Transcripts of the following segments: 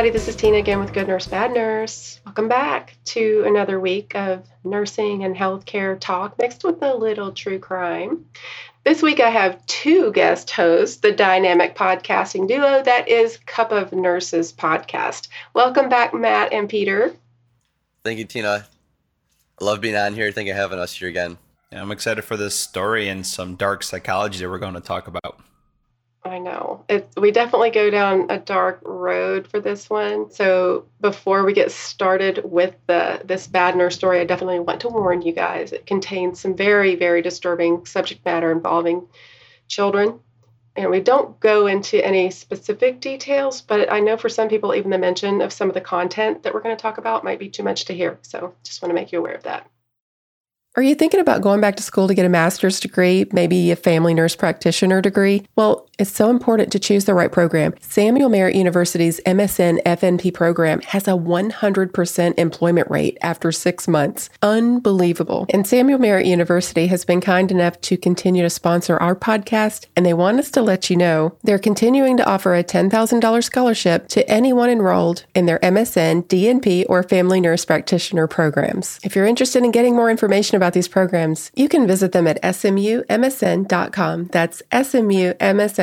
Everybody. This is Tina again with Good Nurse Bad Nurse. Welcome back to another week of nursing and healthcare talk mixed with a little true crime. This week I have two guest hosts, the dynamic podcasting duo that is Cup of Nurses podcast. Welcome back, Matt and Peter. Thank you, Tina. I love being on here. Thank you for having us here again. Yeah, I'm excited for this story and some dark psychology that we're going to talk about. I know. It, we definitely go down a dark road for this one. So before we get started with the this bad nurse story, I definitely want to warn you guys. It contains some very, very disturbing subject matter involving children. And we don't go into any specific details, but I know for some people, even the mention of some of the content that we're going to talk about might be too much to hear. So just want to make you aware of that. Are you thinking about going back to school to get a master's degree, maybe a family nurse practitioner degree? Well, it's so important to choose the right program. Samuel Merritt University's MSN FNP program has a 100% employment rate after six months. Unbelievable. And Samuel Merritt University has been kind enough to continue to sponsor our podcast, and they want us to let you know they're continuing to offer a $10,000 scholarship to anyone enrolled in their MSN, DNP, or family nurse practitioner programs. If you're interested in getting more information about these programs, you can visit them at smumsn.com. That's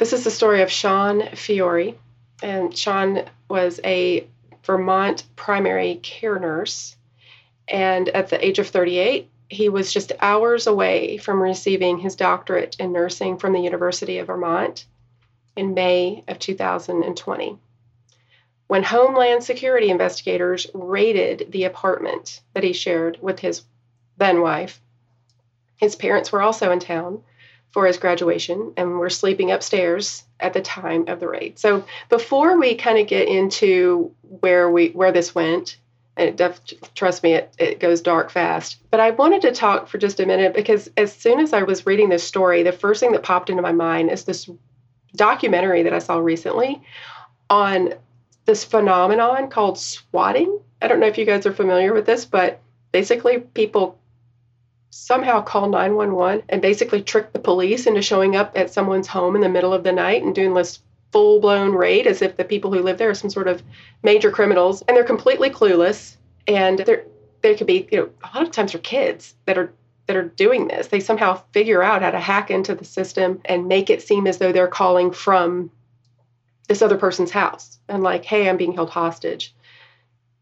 This is the story of Sean Fiore. And Sean was a Vermont primary care nurse. And at the age of 38, he was just hours away from receiving his doctorate in nursing from the University of Vermont in May of 2020 when Homeland Security investigators raided the apartment that he shared with his then wife. His parents were also in town for his graduation and we're sleeping upstairs at the time of the raid. So before we kind of get into where we where this went, and it def, trust me, it, it goes dark fast. But I wanted to talk for just a minute because as soon as I was reading this story, the first thing that popped into my mind is this documentary that I saw recently on this phenomenon called swatting. I don't know if you guys are familiar with this, but basically people somehow call 911 and basically trick the police into showing up at someone's home in the middle of the night and doing this full blown raid as if the people who live there are some sort of major criminals and they're completely clueless and they're they could be you know a lot of times they're kids that are that are doing this they somehow figure out how to hack into the system and make it seem as though they're calling from this other person's house and like, hey, I'm being held hostage.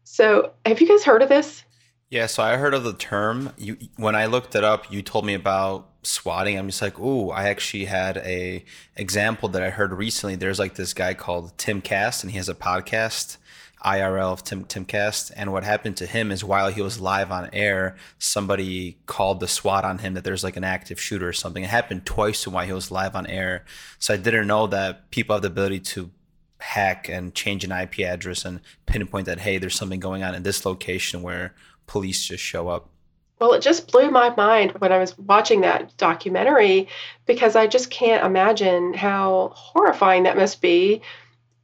So, have you guys heard of this? Yeah, so I heard of the term. You when I looked it up, you told me about swatting. I'm just like, oh, I actually had a example that I heard recently. There's like this guy called Tim Cast and he has a podcast IRL of Tim Timcast. And what happened to him is while he was live on air, somebody called the SWAT on him that there's like an active shooter or something. It happened twice to while he was live on air. So I didn't know that people have the ability to hack and change an IP address and pinpoint that hey, there's something going on in this location where police just show up. Well, it just blew my mind when I was watching that documentary because I just can't imagine how horrifying that must be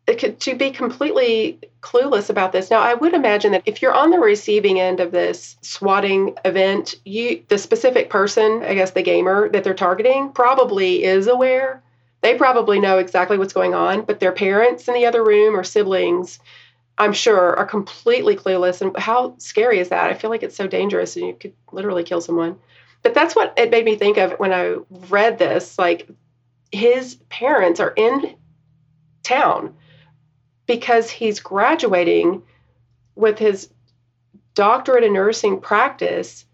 to be completely clueless about this. Now, I would imagine that if you're on the receiving end of this swatting event, you the specific person, I guess the gamer that they're targeting, probably is aware. They probably know exactly what's going on, but their parents in the other room or siblings, I'm sure, are completely clueless. And how scary is that? I feel like it's so dangerous and you could literally kill someone. But that's what it made me think of when I read this. Like his parents are in town because he's graduating with his doctorate in nursing practice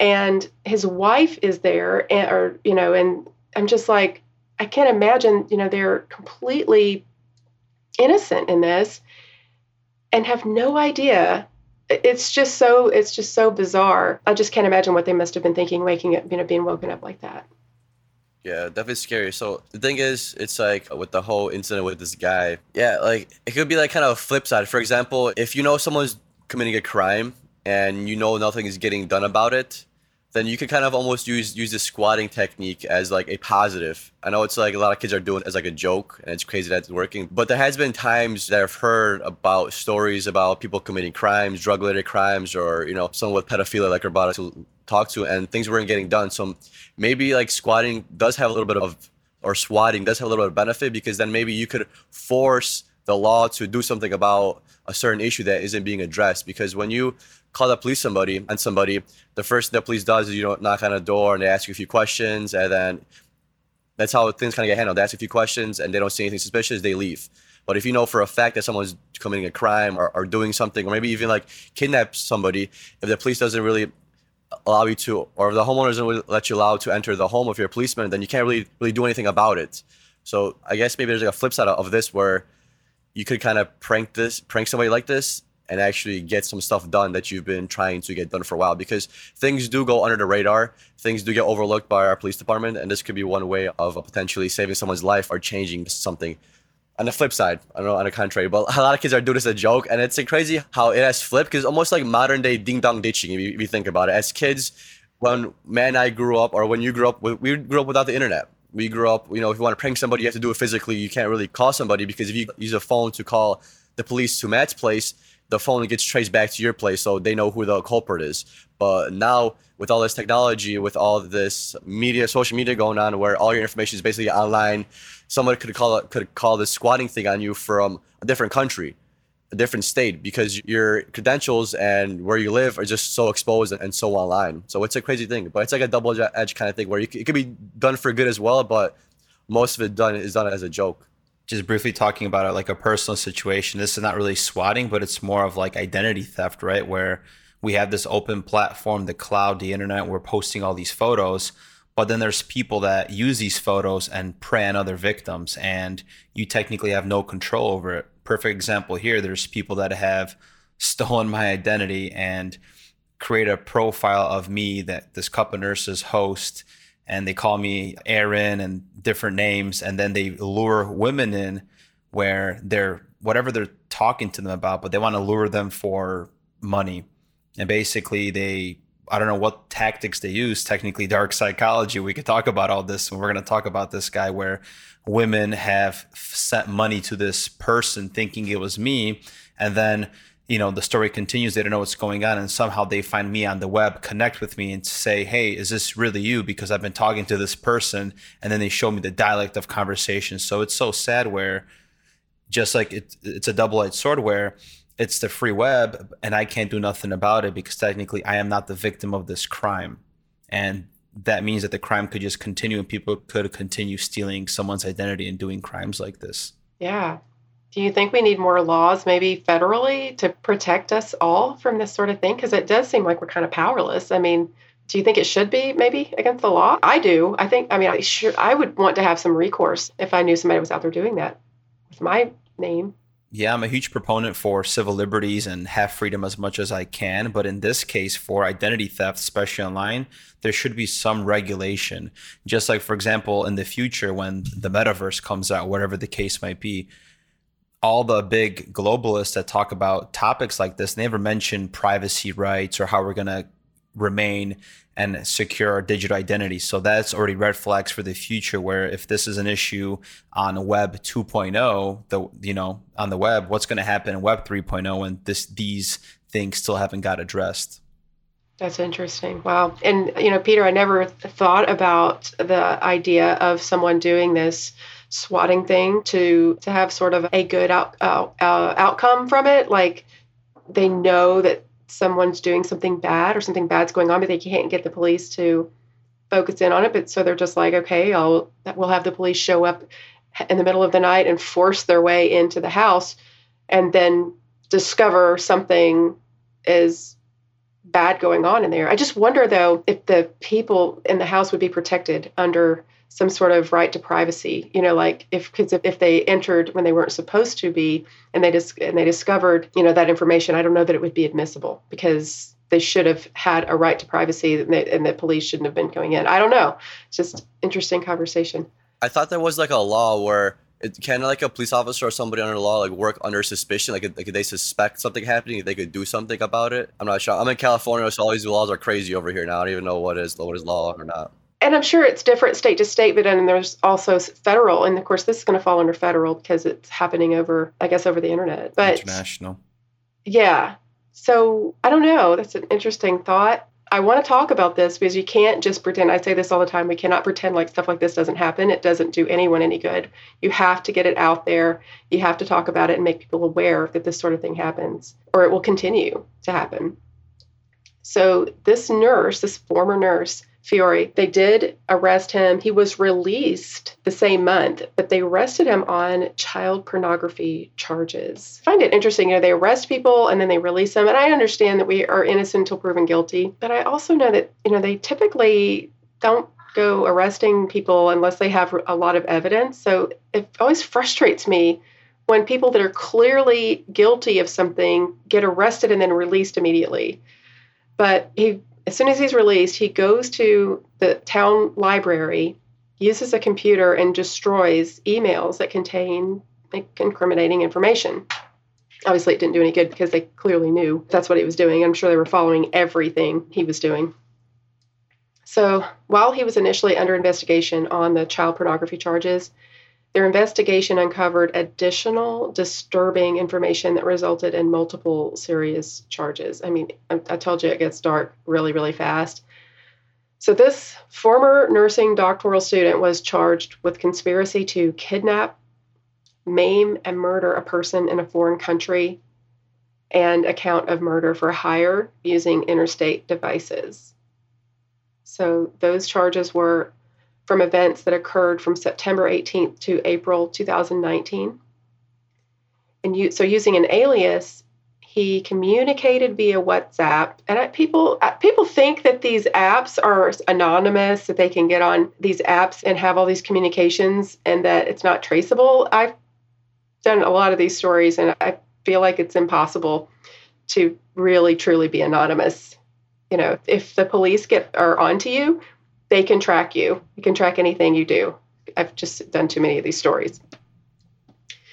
and his wife is there and or you know and i'm just like i can't imagine you know they're completely innocent in this and have no idea it's just so it's just so bizarre i just can't imagine what they must have been thinking waking up you know being woken up like that yeah, definitely scary. So the thing is, it's like with the whole incident with this guy. Yeah, like it could be like kind of a flip side. For example, if you know someone's committing a crime and you know nothing is getting done about it, then you can kind of almost use use this squatting technique as like a positive. I know it's like a lot of kids are doing as like a joke, and it's crazy that it's working. But there has been times that I've heard about stories about people committing crimes, drug related crimes, or you know, someone with pedophilia like about to talk to, and things weren't getting done. So maybe like squatting does have a little bit of, or swatting does have a little bit of benefit because then maybe you could force the law to do something about a certain issue that isn't being addressed. Because when you call the police somebody and somebody, the first thing the police does is you know knock on a door and they ask you a few questions, and then that's how things kind of get handled. They ask a few questions and they don't see anything suspicious, they leave. But if you know for a fact that someone's committing a crime or, or doing something, or maybe even like kidnap somebody, if the police doesn't really allow you to, or if the homeowner doesn't let you allow to enter the home of your policeman, then you can't really really do anything about it. So I guess maybe there's like a flip side of this where you could kind of prank this, prank somebody like this, and actually get some stuff done that you've been trying to get done for a while. Because things do go under the radar, things do get overlooked by our police department, and this could be one way of potentially saving someone's life or changing something on the flip side, I don't know, on the contrary, but a lot of kids are doing this as a joke, and it's crazy how it has flipped because almost like modern day ding dong ditching, if you, if you, think about it. As kids, when man and I grew up, or when you grew up, we grew up without the internet. We grew up, you know, if you want to prank somebody, you have to do it physically. You can't really call somebody because if you use a phone to call the police to Matt's place, the phone gets traced back to your place so they know who the culprit is. But now, with all this technology, with all this media, social media going on, where all your information is basically online, someone could call could call this squatting thing on you from a different country, a different state, because your credentials and where you live are just so exposed and so online. So it's a crazy thing, but it's like a double edged kind of thing where it could be done for good as well, but most of it done is done as a joke just briefly talking about it like a personal situation. This is not really swatting but it's more of like identity theft right? Where we have this open platform the cloud the internet we're posting all these photos but then there's people that use these photos and prey on other victims and you technically have no control over it. Perfect example here there's people that have stolen my identity and create a profile of me that this Cup of Nurses host and they call me Aaron and different names and then they lure women in where they're whatever they're talking to them about but they want to lure them for money and basically they I don't know what tactics they use, technically dark psychology. We could talk about all this and we're going to talk about this guy where women have sent money to this person thinking it was me. And then, you know, the story continues. They don't know what's going on. And somehow they find me on the web, connect with me and say, Hey, is this really you? Because I've been talking to this person. And then they show me the dialect of conversation. So it's so sad where just like it, it's a double edged sword where it's the free web and I can't do nothing about it because technically I am not the victim of this crime. And that means that the crime could just continue and people could continue stealing someone's identity and doing crimes like this. Yeah. Do you think we need more laws, maybe federally, to protect us all from this sort of thing? Because it does seem like we're kind of powerless. I mean, do you think it should be maybe against the law? I do. I think. I mean, I should. I would want to have some recourse if I knew somebody was out there doing that with my name. Yeah, I'm a huge proponent for civil liberties and have freedom as much as I can. But in this case, for identity theft, especially online, there should be some regulation. Just like, for example, in the future, when the metaverse comes out, whatever the case might be, all the big globalists that talk about topics like this never mention privacy rights or how we're going to remain and secure our digital identity. So that's already red flags for the future. Where if this is an issue on Web 2.0, the you know on the web, what's going to happen in Web 3.0 when this these things still haven't got addressed? That's interesting. Wow. And, you know, Peter, I never thought about the idea of someone doing this swatting thing to to have sort of a good out, uh, uh, outcome from it like they know that someone's doing something bad or something bad's going on but they can't get the police to focus in on it but so they're just like okay I'll we'll have the police show up in the middle of the night and force their way into the house and then discover something is bad going on in there. I just wonder though if the people in the house would be protected under some sort of right to privacy. You know, like if because if, if they entered when they weren't supposed to be and they just and they discovered you know that information, I don't know that it would be admissible because they should have had a right to privacy and, they, and the police shouldn't have been going in. I don't know. It's just interesting conversation. I thought there was like a law where it can like a police officer or somebody under law like work under suspicion like, like they suspect something happening they could do something about it i'm not sure i'm in california so all these laws are crazy over here now i don't even know what is what is law or not and I'm sure it's different state to state, but then there's also federal, and of course this is going to fall under federal because it's happening over, I guess, over the internet. But international. Yeah. So I don't know. That's an interesting thought. I want to talk about this because you can't just pretend. I say this all the time. We cannot pretend like stuff like this doesn't happen. It doesn't do anyone any good. You have to get it out there. You have to talk about it and make people aware that this sort of thing happens, or it will continue to happen. So this nurse, this former nurse, Fiore. They did arrest him. He was released the same month, but they arrested him on child pornography charges. I find it interesting, you know, they arrest people and then they release them. And I understand that we are innocent until proven guilty, but I also know that, you know, they typically don't go arresting people unless they have a lot of evidence. So it always frustrates me when people that are clearly guilty of something get arrested and then released immediately. But he as soon as he's released, he goes to the town library, uses a computer, and destroys emails that contain incriminating information. Obviously, it didn't do any good because they clearly knew that's what he was doing. I'm sure they were following everything he was doing. So, while he was initially under investigation on the child pornography charges, their investigation uncovered additional disturbing information that resulted in multiple serious charges. I mean, I, I told you it gets dark really, really fast. So, this former nursing doctoral student was charged with conspiracy to kidnap, maim, and murder a person in a foreign country and a count of murder for hire using interstate devices. So, those charges were from events that occurred from September 18th to April 2019. And you, so using an alias, he communicated via WhatsApp. And people people think that these apps are anonymous, that they can get on these apps and have all these communications, and that it's not traceable. I've done a lot of these stories, and I feel like it's impossible to really truly be anonymous. You know, if the police get are onto you, they can track you. You can track anything you do. I've just done too many of these stories.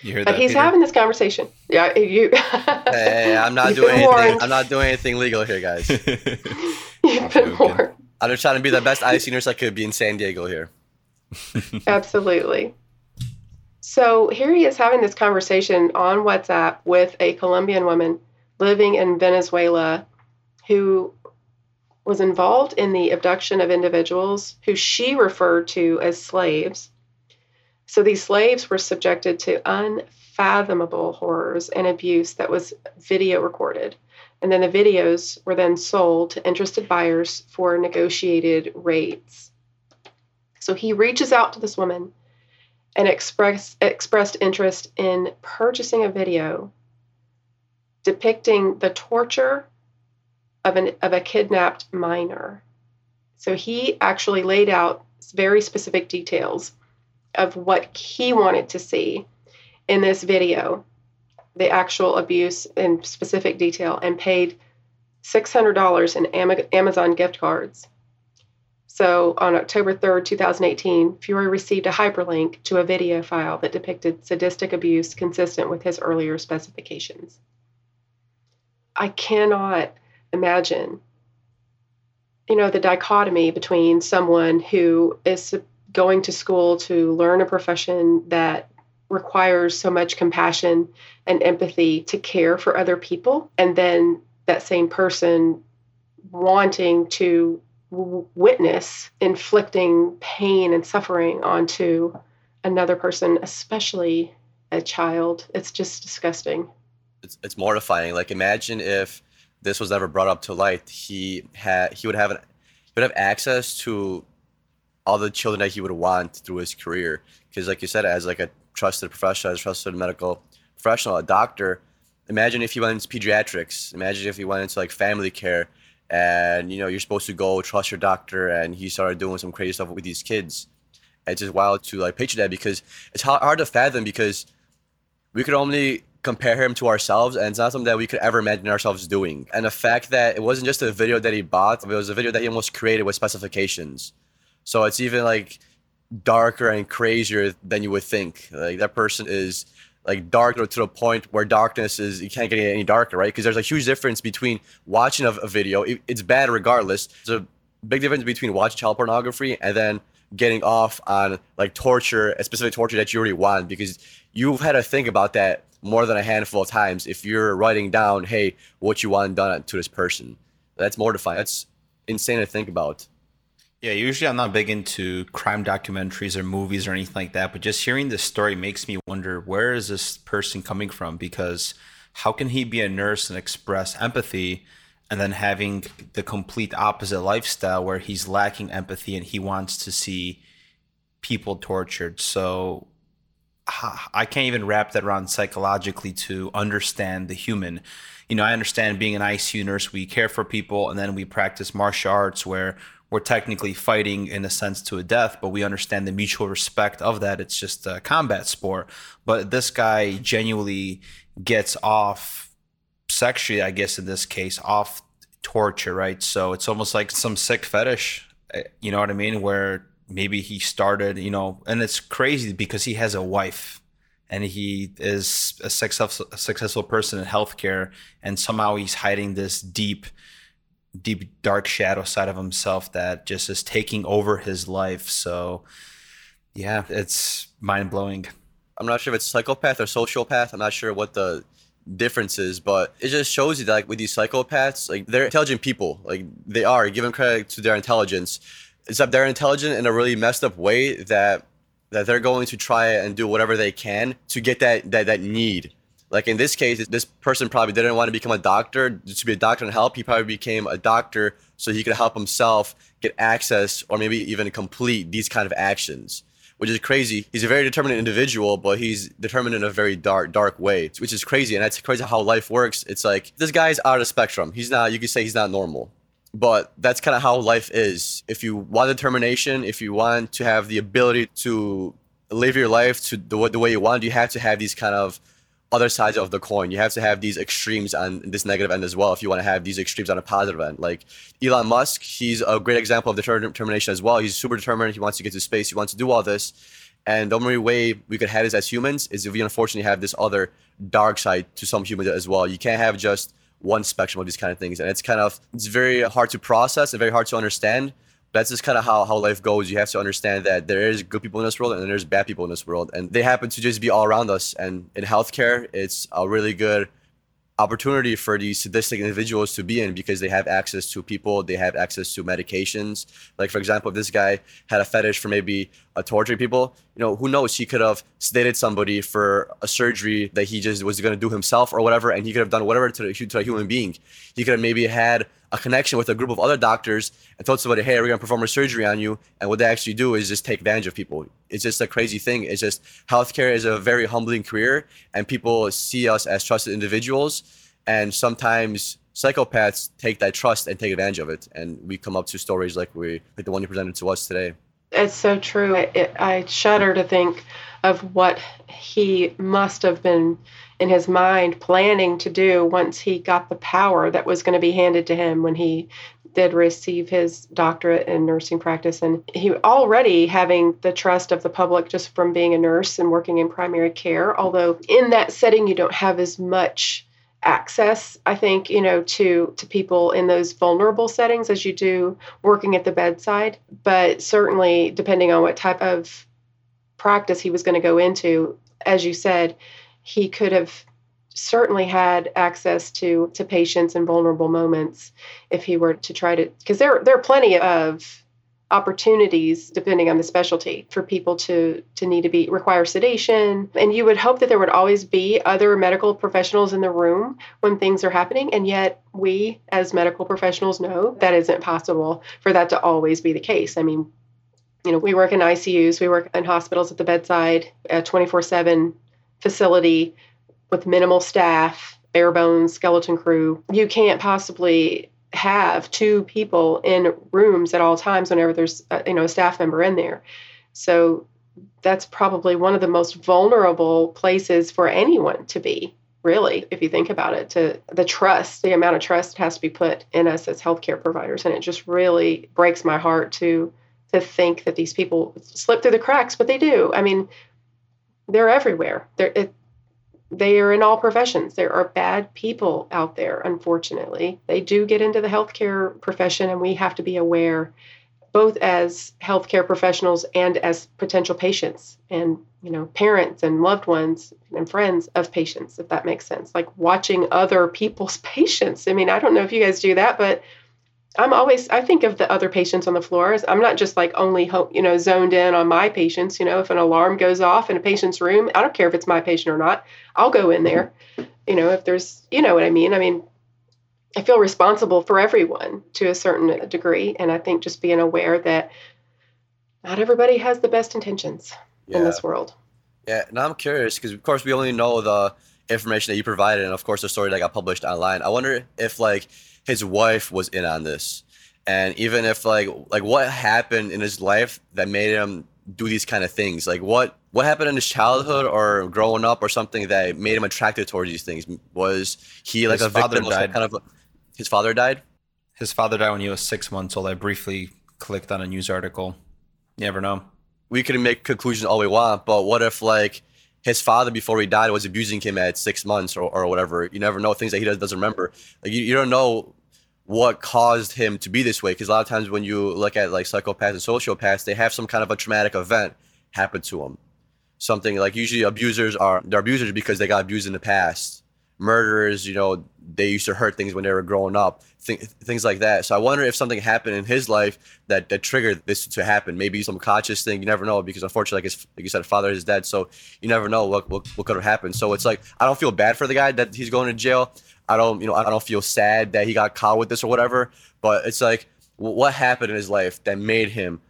You hear but that, he's Peter? having this conversation. Yeah, you. hey, I'm not doing anything. I'm not doing anything legal here, guys. You've been warned. I'm just trying to be the best IC nurse I could be in San Diego here. Absolutely. So here he is having this conversation on WhatsApp with a Colombian woman living in Venezuela who was involved in the abduction of individuals who she referred to as slaves. So these slaves were subjected to unfathomable horrors and abuse that was video recorded. And then the videos were then sold to interested buyers for negotiated rates. So he reaches out to this woman and express, expressed interest in purchasing a video depicting the torture of, an, of a kidnapped minor. So he actually laid out very specific details of what he wanted to see in this video, the actual abuse in specific detail, and paid $600 in Amazon gift cards. So on October 3rd, 2018, Fiore received a hyperlink to a video file that depicted sadistic abuse consistent with his earlier specifications. I cannot imagine you know, the dichotomy between someone who is going to school to learn a profession that requires so much compassion and empathy to care for other people, and then that same person wanting to witness inflicting pain and suffering onto another person, especially a child. It's just disgusting. It's, it's mortifying. Like imagine if this was ever brought up to light, he had he would have an, he would have access to all the children that he would want through his career. Because like you said, as like a trusted professional, as a trusted medical professional, a doctor, imagine if he went into pediatrics. Imagine if he went into like family care and you know you're supposed to go trust your doctor and he started doing some crazy stuff with these kids it's just wild to like picture that because it's hard to fathom because we could only compare him to ourselves and it's not something that we could ever imagine ourselves doing and the fact that it wasn't just a video that he bought it was a video that he almost created with specifications so it's even like darker and crazier than you would think like that person is like darker to the point where darkness is you can't get any darker, right? Because there's a huge difference between watching a, video. It, it's bad regardless. There's a big difference between watching child pornography and then getting off on like torture, a specific torture that you already want, because you've had to think about that more than a handful of times. If you're writing down, hey, what you want done to this person, that's mortifying. That's insane to think about. Yeah, usually I'm not big into crime documentaries or movies or anything like that, but just hearing this story makes me wonder where is this person coming from? Because how can he be a nurse and express empathy and then having the complete opposite lifestyle where he's lacking empathy and he wants to see people tortured? So I can't even wrap that around psychologically to understand the human. You know, I understand being an ICU nurse, we care for people and then we practice martial arts where we're technically fighting in a sense to a death, but we understand the mutual respect of that. It's just a combat sport. But this guy genuinely gets off sexually, I guess in this case, off torture, right? So it's almost like some sick fetish, eh, you know what I mean? Where maybe he started, you know, and it's crazy because he has a wife and he is a successful, a successful person in healthcare, and somehow he's hiding this deep deep dark shadow side of himself that just is taking over his life. So yeah, it's mind blowing. I'm not sure if it's psychopath or sociopath. I'm not sure what the difference is, but it just shows you that like with these psychopaths, like they're intelligent people. Like they are, Give them credit to their intelligence. Except they're intelligent in a really messed up way that that they're going to try and do whatever they can to get that that that need like in this case, this person probably didn't want to become a doctor to be a doctor and help. He probably became a doctor so he could help himself get access or maybe even complete these kind of actions, which is crazy. He's a very determined individual, but he's determined in a very dark, dark way, which is crazy. And that's crazy how life works. It's like this guy's out of spectrum. He's not. You could say he's not normal but that's kind of how life is. If you want determination, if you want to have the ability to live your life to the, the way you want, you have to have these kind of other sides of the coin. You have to have these extremes on this negative end as well if you want to have these extremes on a positive end. Like Elon Musk, he's a great example of determination as well. He's super determined. He wants to get to space. He wants to do all this. And the only way we could have this as humans is if we unfortunately have this other dark side to some humans as well. You can't have just one spectrum of these kind of things. And it's kind of, it's very hard to process and very hard to understand that's just kind of how, how life goes. You have to understand that there is good people in this world and there's bad people in this world. And they happen to just be all around us. And in healthcare, it's a really good opportunity for these sadistic individuals to be in because they have access to people, they have access to medications. Like for example, if this guy had a fetish for maybe uh, torturing people, you know, who knows? He could have sedated somebody for a surgery that he just was going to do himself or whatever, and he could have done whatever to, to a human being. He could have maybe had a connection with a group of other doctors and told somebody, hey, we're going to perform a surgery on you. And what they actually do is just take advantage of people. It's just a crazy thing. It's just healthcare is a very humbling career, and people see us as trusted individuals. And sometimes psychopaths take that trust and take advantage of it. And we come up to stories like we, like the one you presented to us today. It's so true. It, it, I shudder to think of what he must have been in his mind planning to do once he got the power that was going to be handed to him when he did receive his doctorate in nursing practice and he already having the trust of the public just from being a nurse and working in primary care although in that setting you don't have as much access i think you know to to people in those vulnerable settings as you do working at the bedside. But certainly depending on what type of practice he was going to go into as you said he could have certainly had access to to patients in vulnerable moments if he were to try to because there there are plenty of opportunities depending on the specialty for people to to need to be require sedation. And you would hope that there would always be other medical professionals in the room when things are happening. And yet we as medical professionals know that isn't possible for that to always be the case. I mean you know we work in icus we work in hospitals at the bedside a 24/7 facility with minimal staff bare bones skeleton crew. You can't possibly have two people in rooms at all times whenever there's a, you know a staff member in there. So that's probably one of the most vulnerable places for anyone to be really if you think about it to the trust the amount of trust has to be put in us as healthcare providers. And it just really breaks my heart to to think that these people slip through the cracks but they do. I mean they're everywhere. They're, it, they are in all professions. There are bad people out there, unfortunately. They do get into the healthcare profession, and we have to be aware, both as healthcare professionals and as potential patients and you know parents and loved ones and friends of patients if that makes sense like watching other people's patients i mean i don't know if you guys do that but I'm always I think of the other patients on the floors. I'm not just like only you know zoned in on my patients. You know, if an alarm goes off in a patient's room, I don't care if it's my patient or not. I'll go in there. You know, if there's you know what I mean. I mean, I feel responsible for everyone to a certain degree, and I think just being aware that not everybody has the best intentions yeah. in this world. Yeah, and I'm curious because of course we only know the information that you provided, and of course the story that got published online. I wonder if like his wife was in on this. And even if like like what happened in his life that made him do these kind of things? Like what what happened in his childhood or growing up or something that made him attracted towards these things? Was he like his a victim died. kind of his father died? His father died when he was six months old. I briefly clicked on a news article. You never know. We can make conclusions all we want but what if like his father before he died was abusing him at six months or, or whatever. You never know things that he does, doesn't remember. Like you, you don't know what caused him to be this way because a lot of times when you look at like psychopaths and sociopaths, they have some kind of a traumatic event happen to them. Something like usually abusers are they're abusers because they got abused in the past. Murderers, you know, they used to hurt things when they were growing up, th- things like that. So I wonder if something happened in his life that that triggered this to happen. Maybe some conscious thing. You never know because unfortunately, like, his, like you said, father is dead. So you never know what what, what could have happened. So it's like I don't feel bad for the guy that he's going to jail. I don't, you know, I don't feel sad that he got caught with this or whatever. But it's like what happened in his life that made him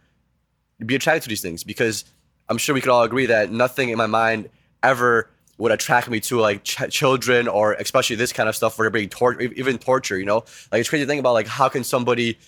be attracted to these things because I'm sure we could all agree that nothing in my mind ever would attract me to like ch- children or especially this kind of stuff where they're being tortured, even torture. You know, like it's crazy to think about like how can somebody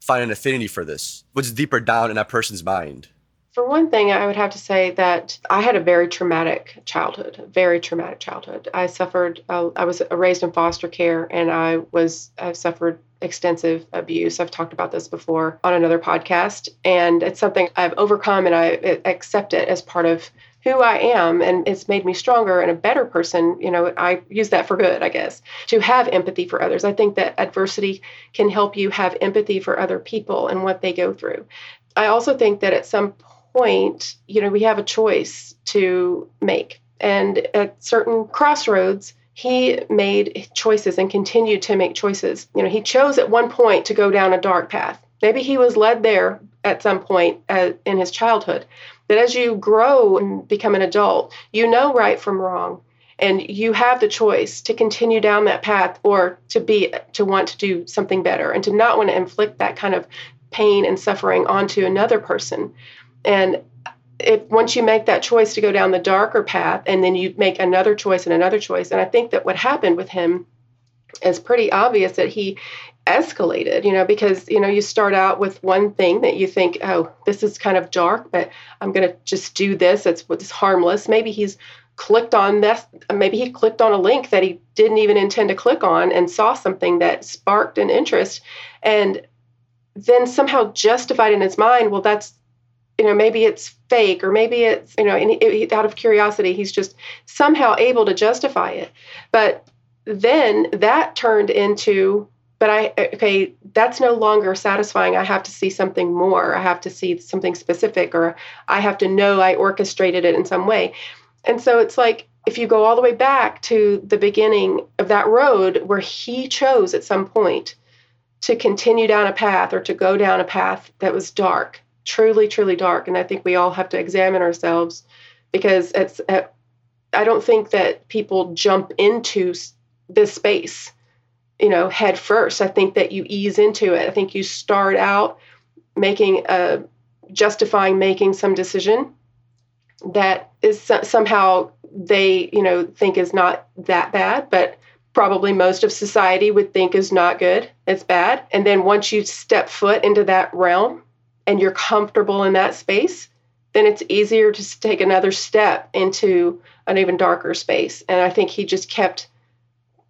find an affinity for this? What's deeper down in that person's mind? For one thing, I would have to say that I had a very traumatic childhood, very traumatic childhood. I suffered, uh, I was raised in foster care and I was, I suffered extensive abuse. I've talked about this before on another podcast. And it's something I've overcome and I accept it as part of who I am and it's made me stronger and a better person. You know, I use that for good, I guess, to have empathy for others. I think that adversity can help you have empathy for other people and what they go through. I also think that at some point, you know, we have a choice to make. And at certain crossroads, he made choices and continued to make choices. You know, he chose at one point to go down a dark path. Maybe he was led there at some point uh, in his childhood, that as you grow and mm. become an adult, you know right from wrong. And you have the choice to continue down that path or to be to want to do something better and to not want to inflict that kind of pain and suffering onto another person. And if once you make that choice to go down the darker path and then you make another choice and another choice, and I think that what happened with him is pretty obvious that he escalated, you know, because, you know, you start out with one thing that you think, oh, this is kind of dark, but I'm going to just do this. It's what's harmless. Maybe he's clicked on this, maybe he clicked on a link that he didn't even intend to click on and saw something that sparked an interest and then somehow justified in his mind, well, that's, you know, maybe it's fake or maybe it's, you know, and out of curiosity, he's just somehow able to justify it. But then that turned into but I okay, that's no longer satisfying. I have to see something more. I have to see something specific or I have to know I orchestrated it in some way. And so it's like if you go all the way back to the beginning of that road where he chose at some point to continue down a path or to go down a path that was dark, truly, truly dark. And I think we all have to examine ourselves because it's, uh, I don't think that people jump into this space, you know, head first. I think that you ease into it. I think you start out making a justifying making some decision that is somehow they you know think is not that bad but probably most of society would think is not good it's bad and then once you step foot into that realm and you're comfortable in that space then it's easier to take another step into an even darker space and i think he just kept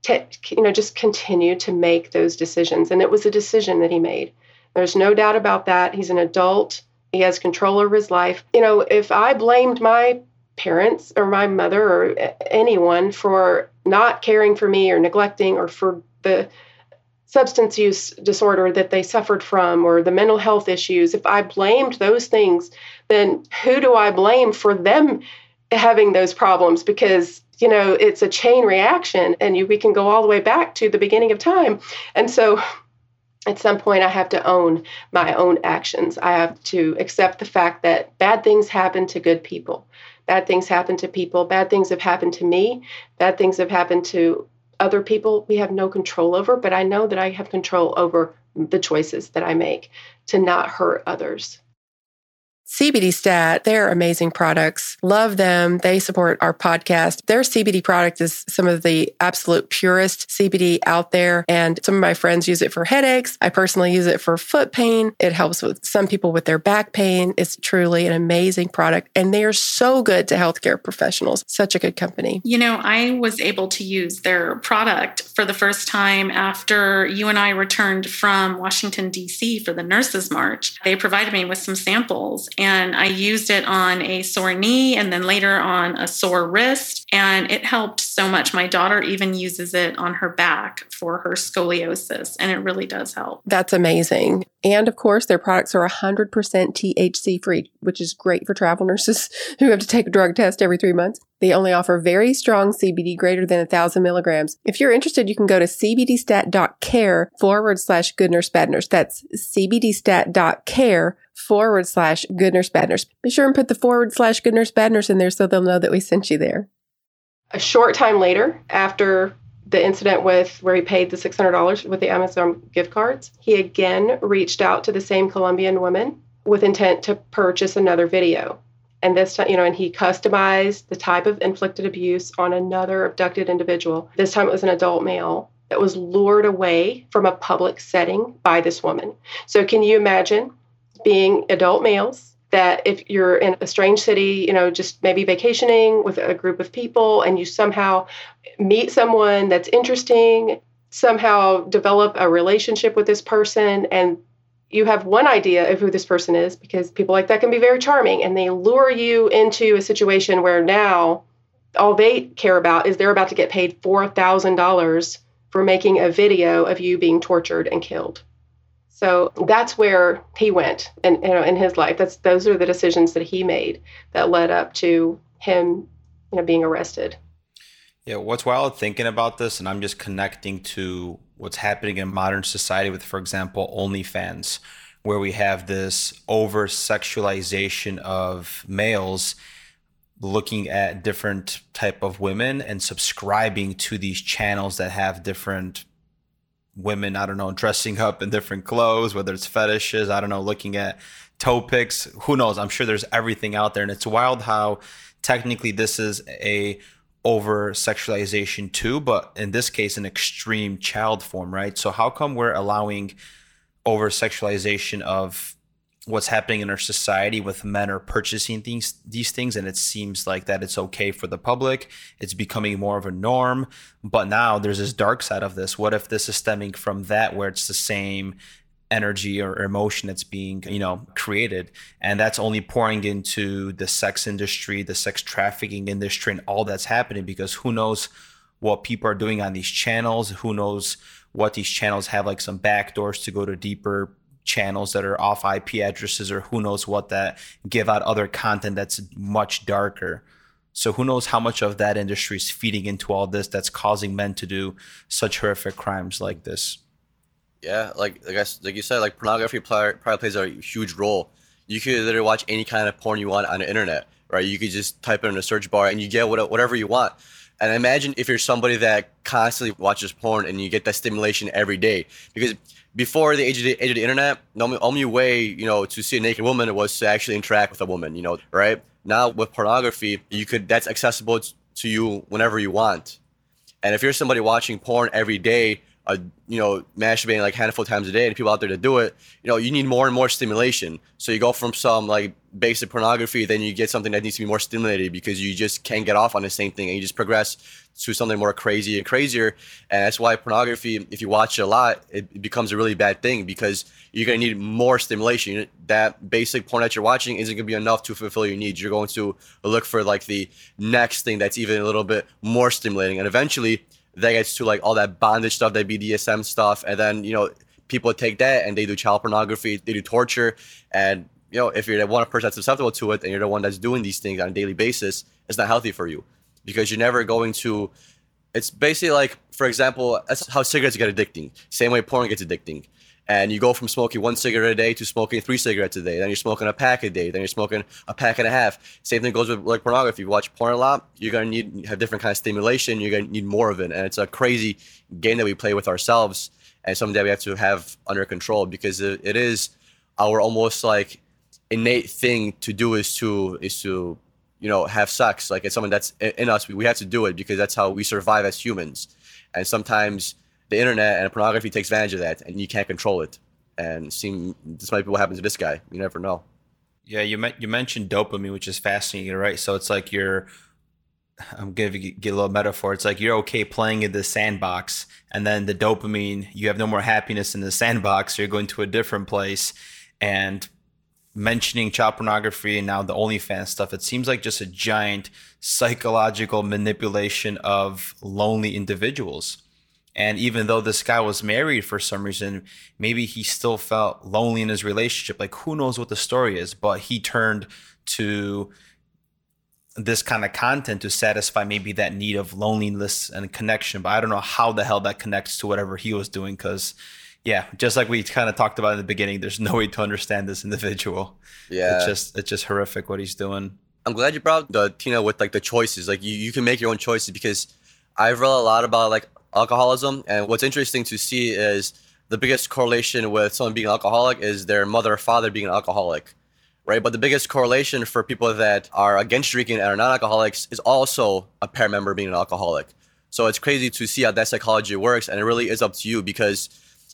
you know just continue to make those decisions. And it was a decision that he made. There's no doubt about that. He's an adult. He has control over his life. You know if i blamed my parents or my mother or anyone for not caring for me or neglecting or for the substance use disorder that they suffered from or the mental health issues, if I blamed those things, then who do I blame for them having those problems? Because you know it's a chain reaction, and you, we can go all the way back to the beginning of time. And so, at some point, I have to own my own actions. I have to accept the fact that bad things happen to good people. Bad things happen to people. Bad things have happened to me. Bad things have happened to other people we have no control over, but I know that I have control over the choices that I make to not hurt others. CBD Stat, they're amazing products. Love them. They support our podcast. Their CBD product is some of the absolute purest CBD out there. And some of my friends use it for headaches. I personally use it for foot pain. It helps with some people with their back pain. It's truly an amazing product. And they are so good to healthcare professionals. Such a good company. You know, I was able to use their product for the first time after you and I returned from Washington, D.C. for the Nurses March. They provided me with some samples and I used it on a sore knee and then later on a sore wrist. And it helped so much. My daughter even uses it on her back for her scoliosis, and it really does help. That's amazing. And of course, their products are 100% THC free, which is great for travel nurses who have to take a drug test every three months. They only offer very strong CBD greater than 1,000 milligrams. If you're interested, you can go to cbdstat.care forward slash good nurse bad nurse. That's cbdstat.care forward slash good nurse bad nurse. Be sure and put the forward slash good nurse bad nurse in there so they'll know that we sent you there. A short time later, after the incident with where he paid the $600 with the Amazon gift cards, he again reached out to the same Colombian woman with intent to purchase another video. And this time, you know, and he customized the type of inflicted abuse on another abducted individual. This time it was an adult male that was lured away from a public setting by this woman. So can you imagine being adult males that if you're in a strange city, you know, just maybe vacationing with a group of people and you somehow meet someone that's interesting, somehow develop a relationship with this person and you have one idea of who this person is because people like that can be very charming and they lure you into a situation where now all they care about is they're about to get paid $4,000 for making a video of you being tortured and killed. So that's where he went and you know in his life. That's those are the decisions that he made that led up to him, you know, being arrested. Yeah, what's wild thinking about this, and I'm just connecting to what's happening in modern society with, for example, OnlyFans, where we have this over sexualization of males looking at different type of women and subscribing to these channels that have different women, I don't know, dressing up in different clothes, whether it's fetishes, I don't know, looking at toe pics, who knows? I'm sure there's everything out there. And it's wild how technically this is a over sexualization too, but in this case, an extreme child form, right? So how come we're allowing over sexualization of what's happening in our society with men are purchasing these these things and it seems like that it's okay for the public. It's becoming more of a norm. But now there's this dark side of this. What if this is stemming from that where it's the same energy or emotion that's being you know created? And that's only pouring into the sex industry the sex trafficking industry and all that's happening because who knows what people are doing on these channels. Who knows what these channels have like some backdoors to go to deeper channels that are off IP addresses or who knows what that give out other content that's much darker. So who knows how much of that industry is feeding into all this that's causing men to do such horrific crimes like this. Yeah, like I guess like you said, like pornography probably plays a huge role. You could literally watch any kind of porn you want on the internet, right? You could just type it in a search bar and you get whatever you want. And imagine if you're somebody that constantly watches porn and you get that stimulation every day, because before the age of the, age of the internet, the only, only way you know to see a naked woman was to actually interact with a woman, you know, right? Now with pornography, you could that's accessible to you whenever you want. And if you're somebody watching porn every day, uh, you know, masturbating like handful times a day, and people out there to do it, you know, you need more and more stimulation. So you go from some like basic pornography, then you get something that needs to be more stimulated because you just can't get off on the same thing, and you just progress to something more crazy and crazier. And that's why pornography, if you watch it a lot, it becomes a really bad thing because you're gonna need more stimulation. That basic porn that you're watching isn't gonna be enough to fulfill your needs. You're going to look for like the next thing that's even a little bit more stimulating, and eventually that gets to like all that bondage stuff, that BDSM stuff, and then you know people take that and they do child pornography, they do torture, and you know if you're the one person that's susceptible to it and you're the one that's doing these things on a daily basis, it's not healthy for you because you're never going to. It's basically like, for example, that's how cigarettes get addicting. Same way porn gets addicting and you go from smoking one cigarette a day to smoking three cigarettes a day. Then you're smoking a pack a day. Then you're smoking a pack and a half. Same thing goes with like pornography. You watch porn a lot, you're gonna need have different kind of stimulation. You're gonna need more of it, and it's a crazy game that we play with ourselves, and something that we have to have under control because it, it is our almost like innate thing to do is to is to you know have sex. Like it's something that's in us. We have to do it because that's how we survive as humans, and sometimes the internet and pornography takes advantage of that, and you can't control it. And seem this might be what happens to this guy. You never know. Yeah, you you mentioned dopamine, which is fascinating, right? So it's like you're. I'm gonna get a little metaphor. It's like you're okay playing in the sandbox, and then the dopamine, you have no more happiness in the sandbox. So you're going to a different place, and mentioning child pornography and now the OnlyFans stuff, it seems like just a giant psychological manipulation of lonely individuals. And even though this guy was married for some reason, maybe he still felt lonely in his relationship. Like, who knows what the story is? But he turned to this kind of content to satisfy maybe that need of loneliness and connection. But I don't know how the hell that connects to whatever he was doing. Because, yeah, just like we kind of talked about in the beginning, there's no way to understand this individual. Yeah. It's just, it's just horrific what he's doing. I'm glad you brought the Tina with like the choices. Like, you, you can make your own choices because I've read a lot about like alcoholism. And what's interesting to see is the biggest correlation with someone being an alcoholic is their mother or father being an alcoholic, right? But the biggest correlation for people that are against drinking and are not alcoholics is also a parent member being an alcoholic. So it's crazy to see how that psychology works, and it really is up to you because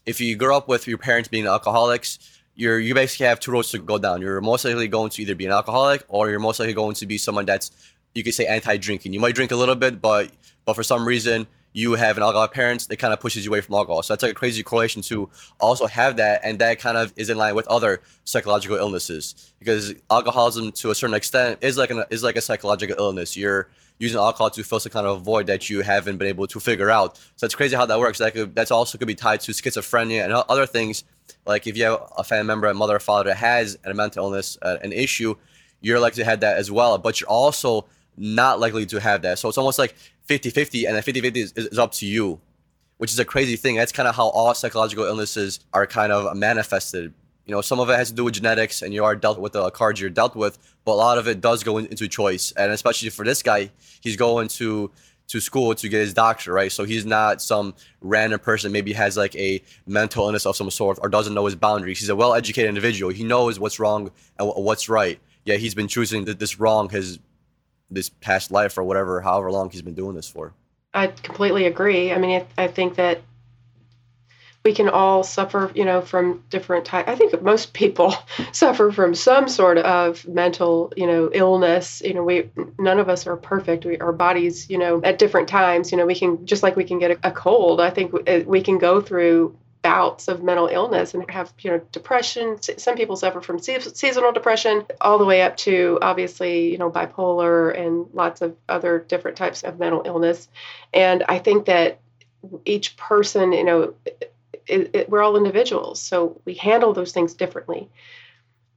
if you grow up with your parents being alcoholics, you're you basically have two roads to go down. You're most likely going to either be an alcoholic or you're most likely going to be someone that's you could say anti-drinking. You might drink a little bit, but but for some reason you have an alcoholic parents, it kind of pushes you away from alcohol. So that's like a crazy correlation to also have that, and that kind of is in line with other psychological illnesses because alcoholism, to a certain extent, is like an is like a psychological illness. You're using alcohol to fill some kind of void that you haven't been able to figure out. So it's crazy how that works. That could, that's also could be tied to schizophrenia and other things. Like if you have a family member, a mother or father that has a mental illness, uh, an issue, you're likely to have that as well. But you're also not likely to have that. So it's almost like 50 50, and then 50 50 is, is up to you, which is a crazy thing. That's kind of how all psychological illnesses are kind of manifested. You know, some of it has to do with genetics, and you are dealt with the cards you're dealt with, but a lot of it does go into choice. And especially for this guy, he's going to to school to get his doctor, right? So he's not some random person maybe has like a mental illness of some sort or doesn't know his boundaries. He's a well-educated individual. He knows what's wrong and what's right. Yeah, he's been choosing that this wrong his this past life or whatever, however long he's been doing this for. I completely agree. I mean, I, I think that we can all suffer, you know, from different types. I think most people suffer from some sort of mental, you know, illness. You know, we none of us are perfect. We, our bodies, you know, at different times, you know, we can just like we can get a, a cold. I think we, we can go through bouts of mental illness and have you know depression. Some people suffer from seasonal depression all the way up to obviously you know bipolar and lots of other different types of mental illness. And i think that each person you know it, it, we're all individuals so we handle those things differently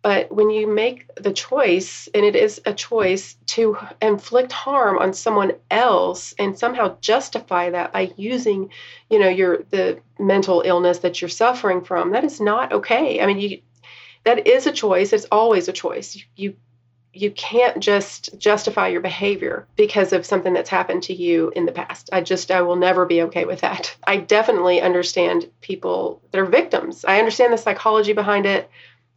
but when you make the choice, and it is a choice to inflict harm on someone else and somehow justify that by using, you know, your the mental illness that you're suffering from, that is not okay. I mean, you that is a choice. It's always a choice. You you can't just justify your behavior because of something that's happened to you in the past. I just, I will never be okay with that. I definitely understand people that are victims. I understand the psychology behind it.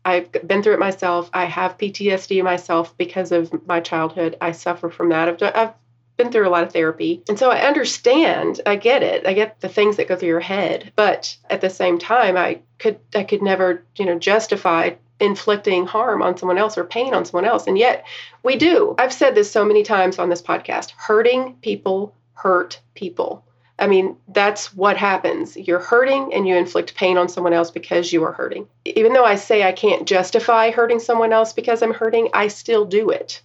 I've been through it myself. I have PTSD myself because of my childhood. I suffer from that. I've, I've been through a lot of therapy. And so I understand, I get it. I get the things that go through your head. But at the same time, I could I could never, you know, justify inflicting harm on someone else or pain on someone else. And yet we do. I've said this so many times on this podcast. Hurting people hurt people. I mean, that's what happens. You're hurting and you inflict pain on someone else because you are hurting. Even though I say I can't justify hurting someone else because I'm hurting, I still do it.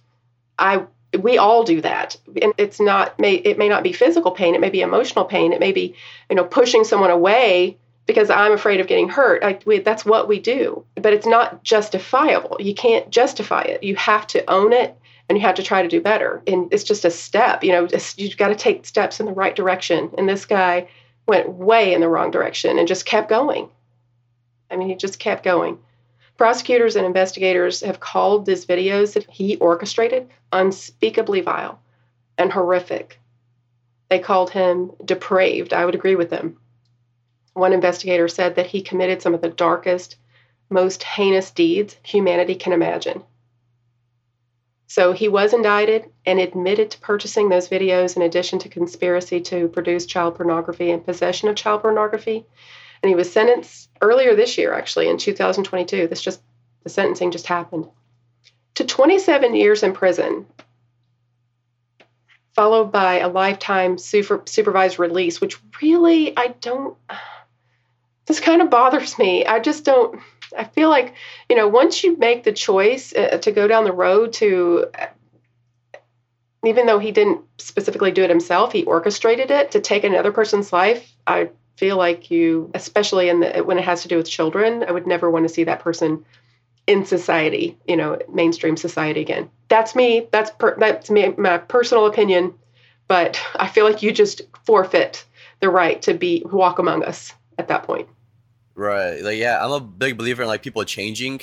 I we all do that. And it's not may it may not be physical pain, it may be emotional pain, it may be, you know, pushing someone away because I'm afraid of getting hurt. Like we, that's what we do. But it's not justifiable. You can't justify it. You have to own it and you have to try to do better. And it's just a step, you know, you've got to take steps in the right direction. And this guy went way in the wrong direction and just kept going. I mean, he just kept going. Prosecutors and investigators have called these videos that he orchestrated unspeakably vile and horrific. They called him depraved. I would agree with them. One investigator said that he committed some of the darkest, most heinous deeds humanity can imagine. So he was indicted and admitted to purchasing those videos in addition to conspiracy to produce child pornography and possession of child pornography. And he was sentenced earlier this year, actually, in 2022. This just, the sentencing just happened to 27 years in prison, followed by a lifetime super, supervised release, which really, I don't, this kind of bothers me. I just don't I feel like, you know, once you make the choice uh, to go down the road to, uh, even though he didn't specifically do it himself, he orchestrated it to take another person's life. I feel like you, especially in the when it has to do with children, I would never want to see that person in society, you know, mainstream society again. That's me. That's per, that's me, my personal opinion. But I feel like you just forfeit the right to be walk among us at that point. Right. Like yeah, I'm a big believer in like people changing,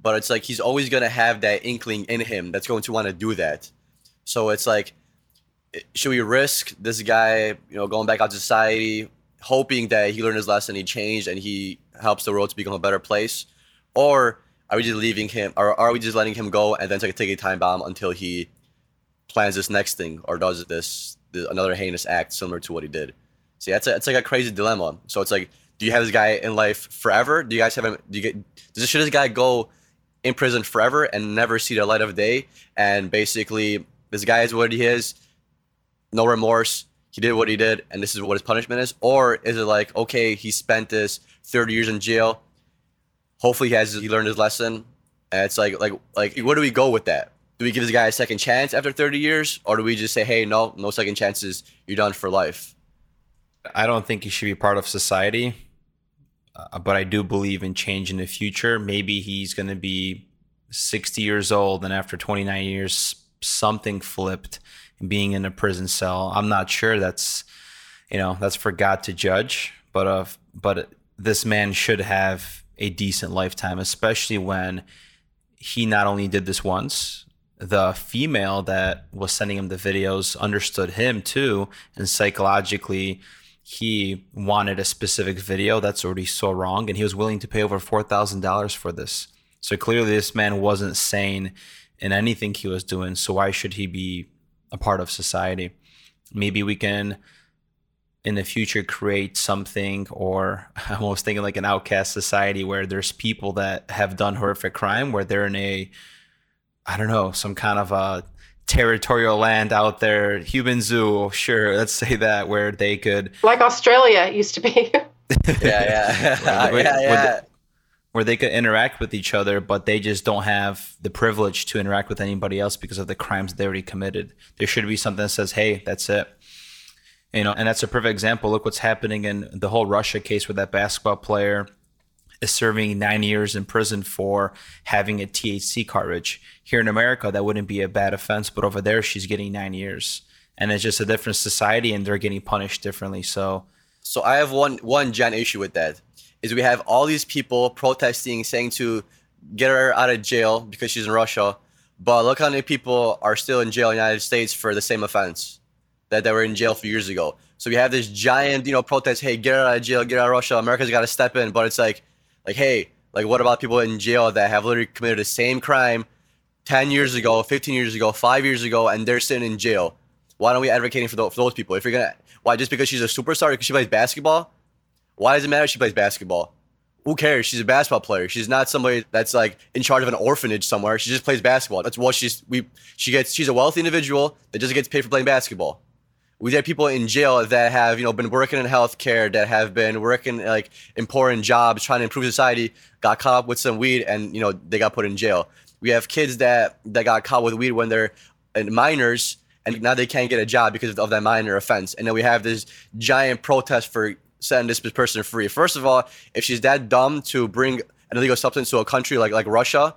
but it's like he's always gonna have that inkling in him that's going to want to do that. So it's like, should we risk this guy, you know, going back out to society, hoping that he learned his lesson, he changed, and he helps the world to become a better place, or are we just leaving him, or are we just letting him go and then take, take a time bomb until he plans this next thing or does this, this another heinous act similar to what he did? See, that's a, it's like a crazy dilemma. So it's like do you have this guy in life forever? Do you guys have him? Do you get? Does should this guy go in prison forever and never see the light of day? And basically, this guy is what he is, no remorse. He did what he did, and this is what his punishment is. Or is it like, okay, he spent this 30 years in jail. Hopefully, he has he learned his lesson. And it's like, like, like, where do we go with that? Do we give this guy a second chance after 30 years, or do we just say, hey, no, no second chances, you're done for life? I don't think he should be part of society. Uh, but I do believe in change in the future. Maybe he's going to be 60 years old, and after 29 years, something flipped being in a prison cell. I'm not sure. That's you know that's for God to judge. But uh, but this man should have a decent lifetime, especially when he not only did this once. The female that was sending him the videos understood him too, and psychologically he wanted a specific video that's already so wrong and he was willing to pay over $4,000 for this. So clearly this man wasn't sane in anything he was doing. So why should he be a part of society? Maybe we can in the future create something or I'm almost thinking like an outcast society where there's people that have done horrific crime where they're in a I don't know, some kind of a territorial land out there, human zoo, sure, let's say that, where they could like Australia used to be. yeah, yeah, Where- yeah, where yeah. the- where they could interact with each other, but they just don't have the privilege to interact with anybody else because of the crimes they already committed. There should be something that says, "Hey, that's it." You know, and that's a perfect example. Look what's happening in the whole Russia case with that basketball player is serving nine years in prison for having a THC cartridge. Here in America, that wouldn't be a bad offense, but over there, she's getting nine years, and it's just a different society, and they're getting punished differently. So, So I have one one giant issue with that is we have all these people protesting, saying to get her out of jail because she's in Russia, but look how many people are still in jail in the United States for the same offense that they were in jail few years ago. So we have this giant, you know, protest. Hey, get her out of jail, get her out of Russia. America's got to step in, but it's like, like, hey, like, what about people in jail that have literally committed the same crime 10 years ago, 15 years ago, five years ago, and they're sitting in jail? Why aren't we advocating for, tho- for those people? If you're gonna, why just because she's a superstar, because she plays basketball? Why does it matter if she plays basketball? Who cares? She's a basketball player. She's not somebody that's like in charge of an orphanage somewhere. She just plays basketball. That's what she's we she gets she's a wealthy individual that just gets paid for playing basketball. We have people in jail that have, you know, been working in healthcare, that have been working like important jobs, trying to improve society, got caught up with some weed and, you know, they got put in jail. We have kids that that got caught with weed when they're minors and now they can't get a job because of that minor offense. And then we have this giant protest for setting this person free. First of all, if she's that dumb to bring an illegal substance to a country like like Russia,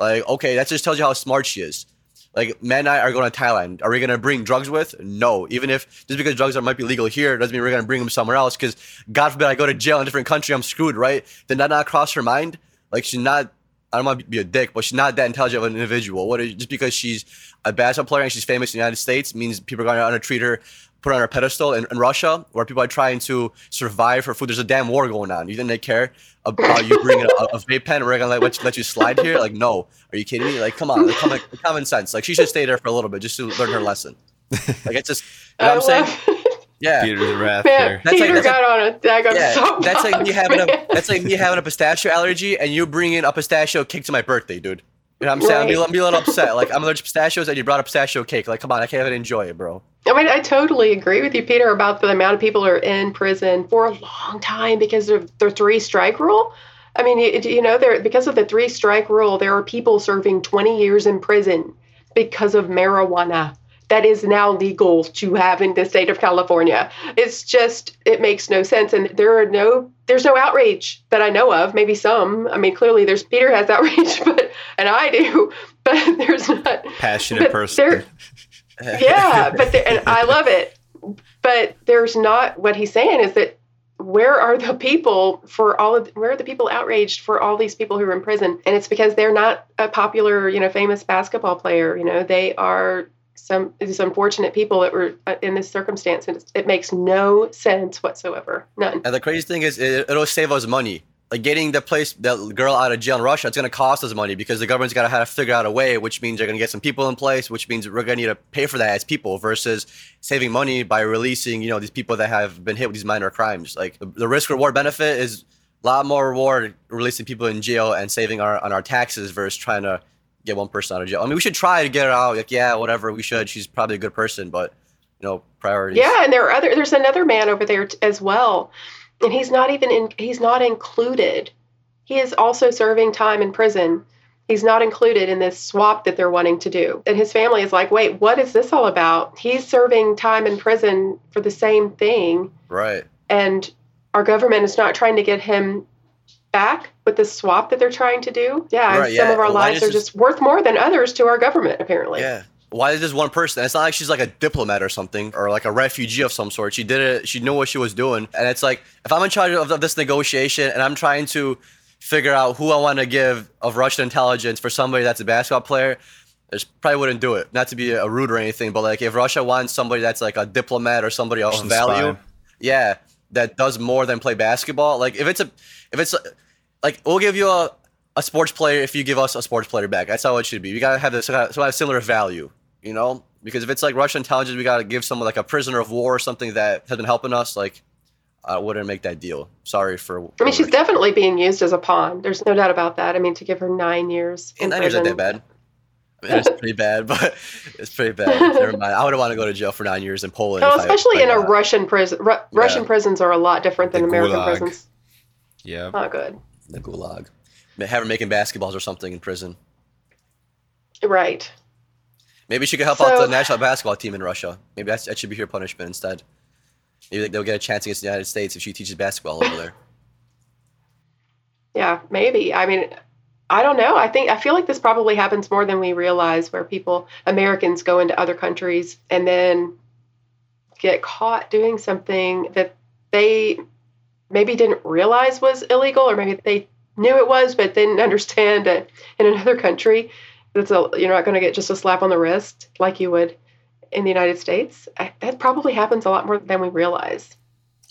like okay, that just tells you how smart she is. Like Matt and I are going to Thailand. Are we going to bring drugs with? No. Even if just because drugs are, might be legal here doesn't mean we're going to bring them somewhere else. Because God forbid I go to jail in a different country, I'm screwed, right? Did that not cross her mind? Like she's not. I don't want to be a dick, but she's not that intelligent of an individual. What is, just because she's a basketball player and she's famous in the United States means people are going to treat her, put on a pedestal in, in Russia, where people are trying to survive for food. There's a damn war going on. You think they care about you bringing a, a vape pen? We're gonna let, let, you, let you slide here? Like, no. Are you kidding me? Like, come on, like, common, common sense. Like, she should stay there for a little bit just to learn her lesson. Like, it's just, you know what I'm saying? love- Yeah. Peter's wrath Man, there. That's like- Peter that's like- got on a I got Yeah, so that's like me having a that's like me having a pistachio allergy and you bringing a pistachio cake to my birthday, dude. You know what I'm saying? I'm, be, Right. I'm be a little upset. Like I'm allergic to pistachios and you brought a pistachio cake. Like come on, I can't even enjoy it, bro. I mean, I totally agree with you, Peter, about the amount of people who are in prison for a long time because of the three strike rule. I mean, you, you know, there because of the three strike rule, there are people serving 20 years in prison because of marijuana that is now legal to have in the state of California. It's just it makes no sense, and there are no there's no outrage that I know of. Maybe some. I mean, clearly there's Peter has outrage, but and I do, but there's not Passionate person. there- yeah, but the, and I love it. But there's not what he's saying is that where are the people for all of where are the people outraged for all these people who are in prison? And it's because they're not a popular, you know, famous basketball player. You know, they are some these unfortunate people that were uh, in this circumstance, and it's, it makes no sense whatsoever. None. And the crazy thing is, it, it'll save us money. Like getting the place, that girl out of jail in Russia, it's going to cost us money because the government's got to have to figure out a way, which means they're going to get some people in place, which means we're going to need to pay for that as people versus saving money by releasing, you know, these people that have been hit with these minor crimes. Like the, risk reward benefit is a lot more reward releasing people in jail and saving our on our taxes versus trying to get one person out of jail. I mean, we should try to get her out. Like, yeah, whatever, we should. She's probably a good person, but you know, priorities. Yeah, and there are other. There's another man over there t- as well, and he's not even in. He's not included. He is also serving time in prison. He's not included in this swap that they're wanting to do. And his family is like, wait, what is this all about? He's serving time in prison for the same thing, Right. and our government is not trying to get him back with the swap that they're trying to do. Yeah, Right, some yeah. of our lives are just worth more than others to our government, apparently. Yeah. Why is this one person? It's not like she's like a diplomat or something or like a refugee of some sort. She did it. She knew what she was doing. And it's like, if I'm in charge of, this negotiation and I'm trying to figure out who I want to give of Russian intelligence for somebody that's a basketball player, I probably wouldn't do it. Not to be a rude or anything, but like if Russia wants somebody that's like a diplomat or somebody of value, yeah, that does more than play basketball. Like if it's a, if it's like we'll give you a, a sports player if you give us a sports player back. That's how it should be. We gotta have this so have similar value, you know. Because if it's like Russian intelligence, we gotta give someone like a prisoner of war or something that has been helping us. Like I wouldn't make that deal. Sorry for. I mean, she's definitely being used as a pawn. There's no doubt about that. I mean, to give her nine years in And nine years not that bad. it's pretty bad, but it's pretty bad. Never mind. I would want to go to jail for nine years in Poland. Oh, especially I, in a Russian prison. Ru- yeah. Russian prisons are a lot different than the American gulag. prisons. Yeah. Not good. The gulag. Have her making basketballs or something in prison. Right. Maybe she could help so, out the national basketball team in Russia. Maybe that should be her punishment instead. Maybe they'll get a chance against the United States if she teaches basketball over there. Yeah, maybe. I mean, I don't know. I think I feel like this probably happens more than we realize where people Americans go into other countries and then get caught doing something that they maybe didn't realize was illegal or maybe they knew it was but didn't understand it in another country. It's a, you're not going to get just a slap on the wrist like you would in the United States. I, that probably happens a lot more than we realize.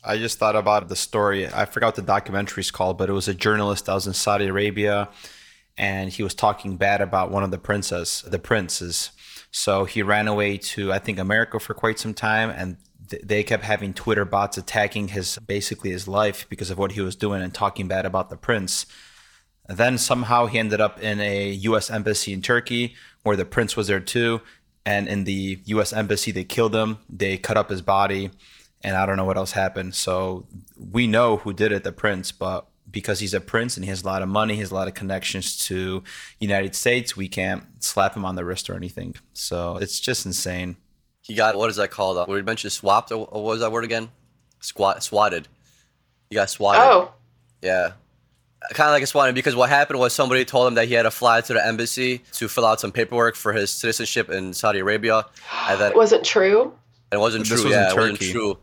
I just thought about the story. I forgot the documentary is called, but it was a journalist that was in Saudi Arabia and he was talking bad about one of the princess, the princes. So he ran away to I think America for quite some time, and th- they kept having Twitter bots attacking his basically his life because of what he was doing and talking bad about the prince. And then somehow he ended up in a U.S. embassy in Turkey where the prince was there too, and in the U.S. embassy they killed him. They cut up his body, and I don't know what else happened. So we know who did it, the prince, but because he's a prince and he has a lot of money, he has a lot of connections to United States. We can't slap him on the wrist or anything. So it's just insane. He got what is that called? Uh, we mentioned swapped. Or what was that word again? Squat, swatted. He got swatted. Oh, yeah. Kind of like a swatted because what happened was somebody told him that he had to fly to the embassy to fill out some paperwork for his citizenship in Saudi Arabia. And that it wasn't true. It wasn't true. Was yeah, it wasn't true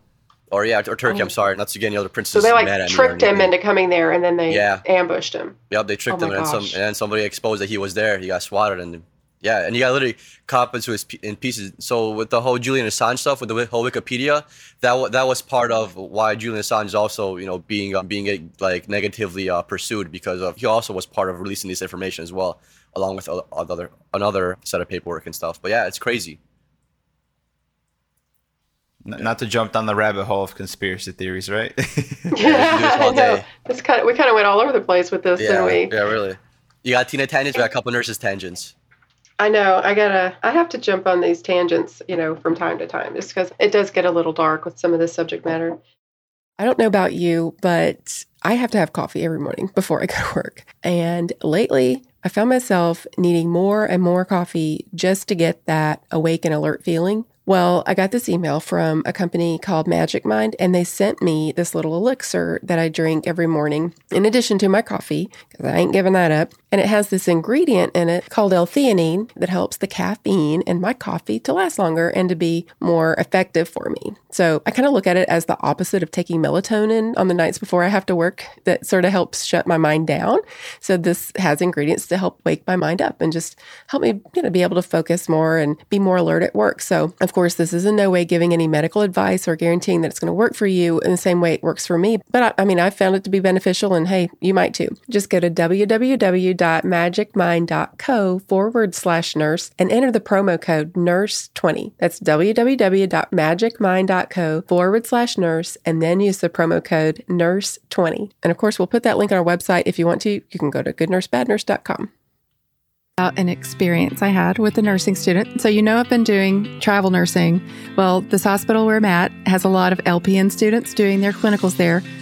or yeah, or Turkey. I'm oh. sorry, not to get any other princes. So they like tricked him into coming there, and then they yeah. ambushed him. Yep, they tricked oh him, and, some, and then somebody exposed that he was there. He got swatted, and yeah, and he got literally cut into his in pieces. So with the whole Julian Assange stuff, with the whole Wikipedia, that that was part of why Julian Assange is also you know being uh, being like negatively uh, pursued because of he also was part of releasing this information as well, along with other another set of paperwork and stuff. But yeah, it's crazy. Not to jump down the rabbit hole of conspiracy theories, right? yeah, I know. This kind of, we kind of went all over the place with this, yeah, didn't we? Yeah, really. You got Tina tangents, we got a Cup of Nurses tangents. I know. I gotta. I have to jump on these tangents, you know, from time to time, just because it does get a little dark with some of this subject matter. I don't know about you, but I have to have coffee every morning before I go to work. And lately, I found myself needing more and more coffee just to get that awake and alert feeling. Well, I got this email from a company called Magic Mind, and they sent me this little elixir that I drink every morning, in addition to my coffee, because I ain't giving that up. And it has this ingredient in it called L-theanine that helps the caffeine in my coffee to last longer and to be more effective for me. So I kind of look at it as the opposite of taking melatonin on the nights before I have to work, that sort of helps shut my mind down. So this has ingredients to help wake my mind up and just help me, you know, be able to focus more and be more alert at work. So, of course, this is in no way giving any medical advice or guaranteeing that it's going to work for you in the same way it works for me. But I, I mean, I've found it to be beneficial, and hey, you might too. Just go to www.magicmind.co forward slash nurse and enter the promo code NURSE20. That's www.magicmind.co forward slash nurse and then use the promo code NURSE20. And of course, we'll put that link on our website. If you want to, you can go to goodnursebadnurse.com an experience I had with a nursing student. So, you know, I've been doing travel nursing. Well, this hospital where I'm at has a lot of LPN students doing their clinicals there.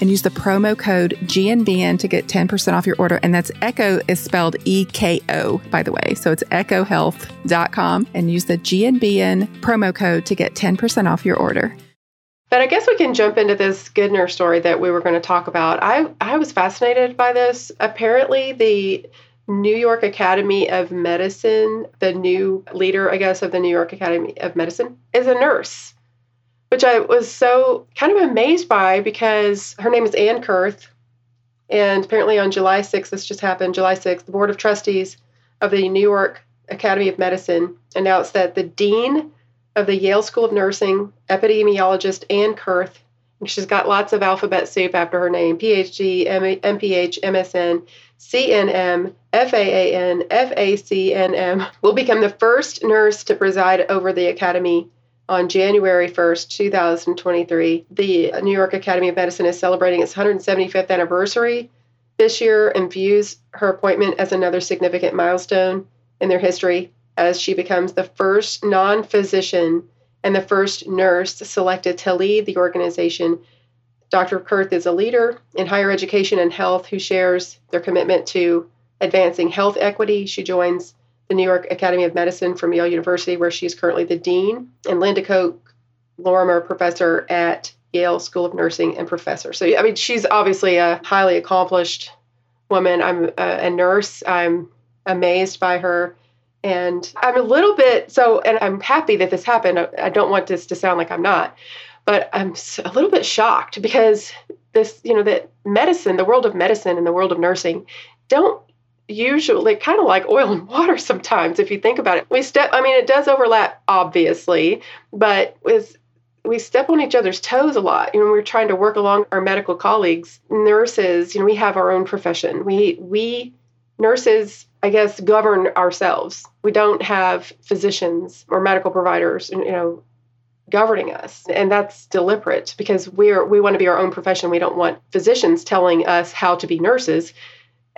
and use the promo code GNBN to get 10% off your order. And that's Eko is spelled E K O, by the way. So it's ekohealth.com and use the GNBN promo code to get 10% off your order. But I guess we can jump into this Goodner story that we were going to talk about. I, I was fascinated by this. Apparently, the New York Academy of Medicine, the new leader, I guess, of the New York Academy of Medicine, is a nurse, which I was so kind of amazed by because her name is Ann Kurth. And apparently, on July 6th, this just happened, July 6th, the Board of Trustees of the New York Academy of Medicine announced that the Dean of the Yale School of Nursing, epidemiologist Ann Kurth. She's got lots of alphabet soup after her name PhD, MPH, MSN, CNM, FAAN, FACNM, will become the first nurse to preside over the Academy on January 1st, 2023. The New York Academy of Medicine is celebrating its 175th anniversary this year and views her appointment as another significant milestone in their history as she becomes the first non physician and the first nurse selected to lead the organization. Dr. Kurth is a leader in higher education and health who shares their commitment to advancing health equity. She joins the New York Academy of Medicine from Yale University, where she's currently the dean, and Linda Koch Lorimer, professor at Yale School of Nursing and professor. So, I mean, she's obviously a highly accomplished woman. I'm a, a nurse. I'm amazed by her and I'm a little bit so, and I'm happy that this happened. I don't want this to sound like I'm not, but I'm a little bit shocked because this, you know, that medicine, the world of medicine and the world of nursing don't usually kind of like oil and water sometimes if you think about it. We step, I mean, it does overlap, obviously, but with we step on each other's toes a lot. You know, we're trying to work along our medical colleagues, nurses. You know, we have our own profession. We we nurses I guess, govern ourselves. We don't have physicians or medical providers, you know, governing us. And that's deliberate because we're we want to be our own profession. We don't want physicians telling us how to be nurses.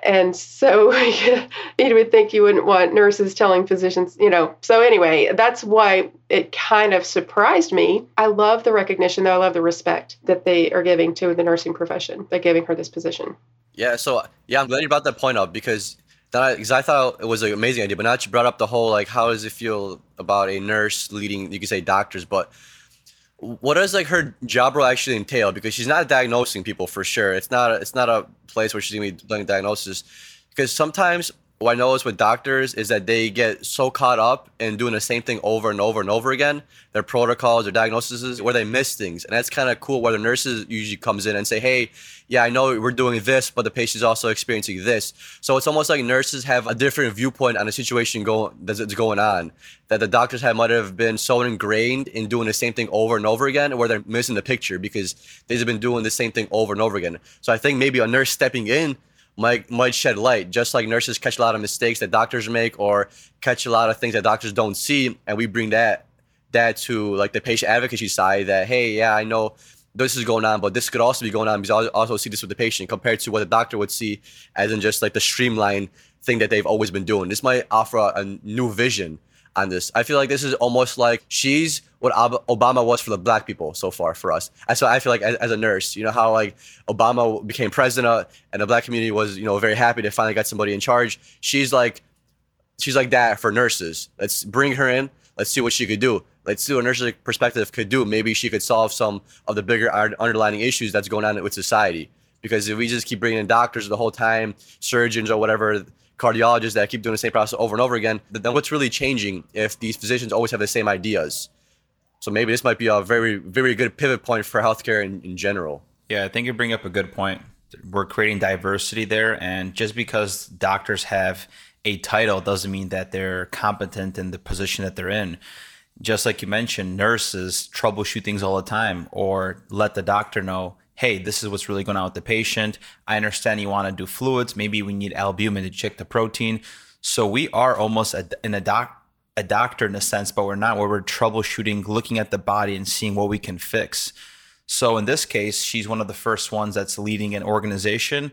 And so you would think you wouldn't want nurses telling physicians, you know. So anyway, that's why it kind of surprised me. I love the recognition, though. I love the respect that they are giving to the nursing profession by giving her this position. Yeah, so yeah, I'm glad you brought that point up because that because I, thought it was an amazing idea. But now that you brought up the whole like, how does it feel about a nurse leading? You could say doctors, but what does like her job role actually entail? Because she's not diagnosing people for sure. It's not. A, it's not a place where she's gonna be doing diagnosis. Because sometimes what I notice with doctors is that they get so caught up in doing the same thing over and over and over again, their protocols, their diagnoses, where they miss things. And that's kind of cool where the nurses usually comes in and say, hey, yeah, I know we're doing this, but the patient's also experiencing this. So it's almost like nurses have a different viewpoint on the situation going that's going on. That the doctors have might have been so ingrained in doing the same thing over and over again, where they're missing the picture because they've been doing the same thing over and over again. So I think maybe a nurse stepping in might might shed light. Just like nurses catch a lot of mistakes that doctors make, or catch a lot of things that doctors don't see, and we bring that that to like the patient advocacy side. That hey, yeah, I know this is going on, but this could also be going on because I also see this with the patient compared to what the doctor would see, as in just like the streamline thing that they've always been doing. This might offer a, a new vision on this. I feel like this is almost like she's what Obama was for the black people so far for us. And so I feel like as, as, a nurse, you know how like Obama became president and the black community was you know very happy to finally get somebody in charge. She's like she's like that for nurses. Let's bring her in. Let's see what she could do. Let's see what nurses' perspective could do. Maybe she could solve some of the bigger underlying issues that's going on with society. Because if we just keep bringing in doctors the whole time, surgeons or whatever, cardiologists that keep doing the same process over and over again, then what's really changing if these physicians always have the same ideas? So maybe this might be a very, very good pivot point for healthcare in, in general. Yeah, I think you bring up a good point. We're creating diversity there. And just because doctors have a title doesn't mean that they're competent in the position that they're in. Just like you mentioned, nurses troubleshoot things all the time or let the doctor know hey, this is what's really going on with the patient. I understand you want to do fluids. Maybe we need albumin to check the protein. So we are almost a, in a doc a doctor in a sense, but we're not where we're troubleshooting, looking at the body and seeing what we can fix. So in this case, she's one of the first ones that's leading an organization.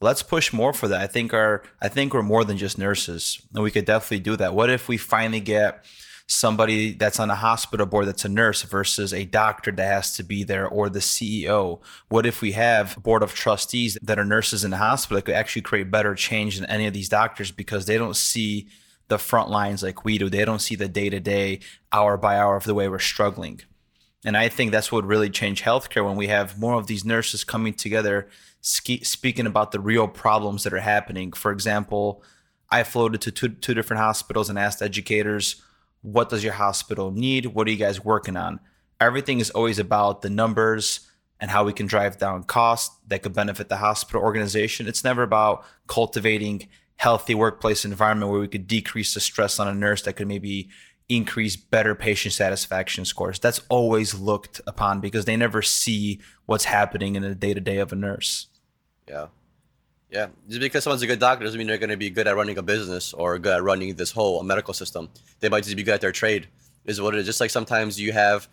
Let's push more for that. I think our I think we're more than just nurses, and we could definitely do that. What if we finally get somebody that's on a hospital board that's a nurse versus a doctor that has to be there or the CEO? What if we have a board of trustees that are nurses in the hospital that could actually create better change than any of these doctors because they don't see the front lines like we do. They don't see the day to day, hour by hour of the way we're struggling. And I think that's what would really changed healthcare when we have more of these nurses coming together, ske- speaking about the real problems that are happening. For example, I floated to two, two different hospitals and asked educators, what does your hospital need? What are you guys working on? Everything is always about the numbers and how we can drive down costs that could benefit the hospital organization. It's never about cultivating healthy workplace environment where we could decrease the stress on a nurse that could maybe increase better patient satisfaction scores. That's always looked upon because they never see what's happening in the day to day of a nurse. Yeah. Yeah, just because someone's a good doctor doesn't mean they're going to be good at running a business or good at running this whole uh, medical system. They might just be good at their trade, is what it is. Just like sometimes you have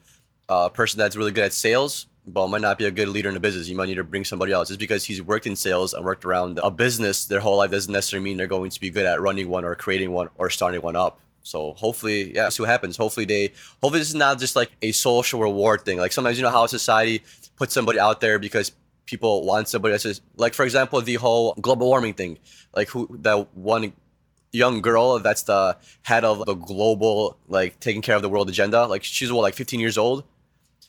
a person that's really good at sales, but might not be a good leader in the business. You might need to bring somebody else. Just because he's worked in sales and worked around a business their whole life doesn't necessarily mean they're going to be good at running one or creating one or starting one up. So hopefully, yeah, see what happens. Hopefully they, hopefully this is not just like a social reward thing. Like sometimes you know how society puts somebody out there because people want somebody that's just like for example the whole global warming thing. Like who that one young girl that's the head of the global like taking care of the world agenda like she's what like 15 years old?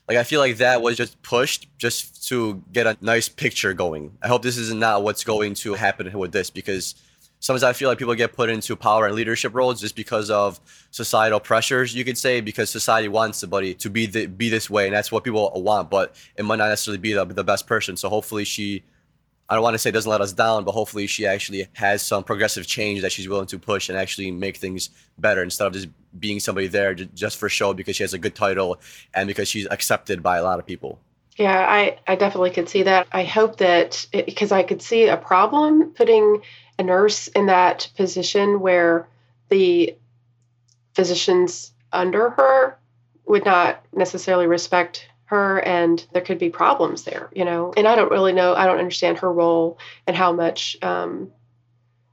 Like i feel like that was just pushed just to get a nice picture going. I hope this is not what's going to happen with this because sometimes I feel like people get put into power and leadership roles just because of societal pressures, you could say, because society wants somebody to be the, be this way, and that's what people want. But it might not necessarily be the, the best person. So hopefully she, I don't want to say doesn't let us down, but hopefully she actually has some progressive change that she's willing to push and actually make things better instead of just being somebody there just for show because she has a good title and because she's accepted by a lot of people. Yeah, I, I definitely could see that. I hope that because I could see a problem putting a nurse in that position where the physicians under her would not necessarily respect her and there could be problems there you know? And i don't really know i don't understand her role and how much um,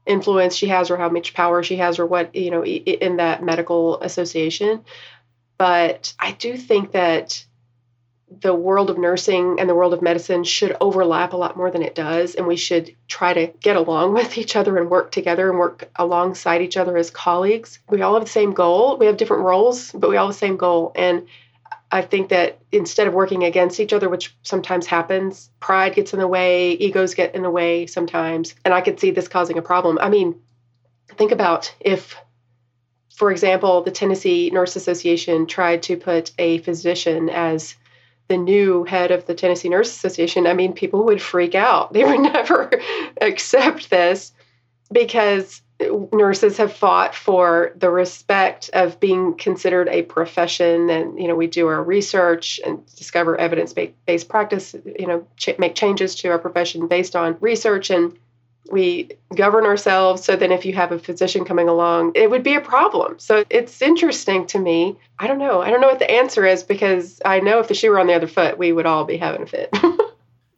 influence she has or how much power she has or what you know in that medical association. But i do think that the world of nursing and the world of medicine should overlap a lot more than it does. And we should try to get along with each other and work together and work alongside each other as colleagues. We all have the same goal. We have different roles, but we all have the same goal. And I think that instead of working against each other, which sometimes happens, pride gets in the way, egos get in the way sometimes. And I could see this causing a problem. I mean, think about if for example, the Tennessee Nurse Association tried to put a physician as the new head of the Tennessee Nurse Association, I mean, people would freak out. They would never accept this because nurses have fought for the respect of being considered a profession and you know we do our research and discover evidence-based practice you know ch- make changes to our profession based on research and we govern ourselves so then if you have a physician coming along it would be a problem. So it's interesting to me. I don't know. I don't know what the answer is because i know if the shoe were on the other foot we would all be having a fit.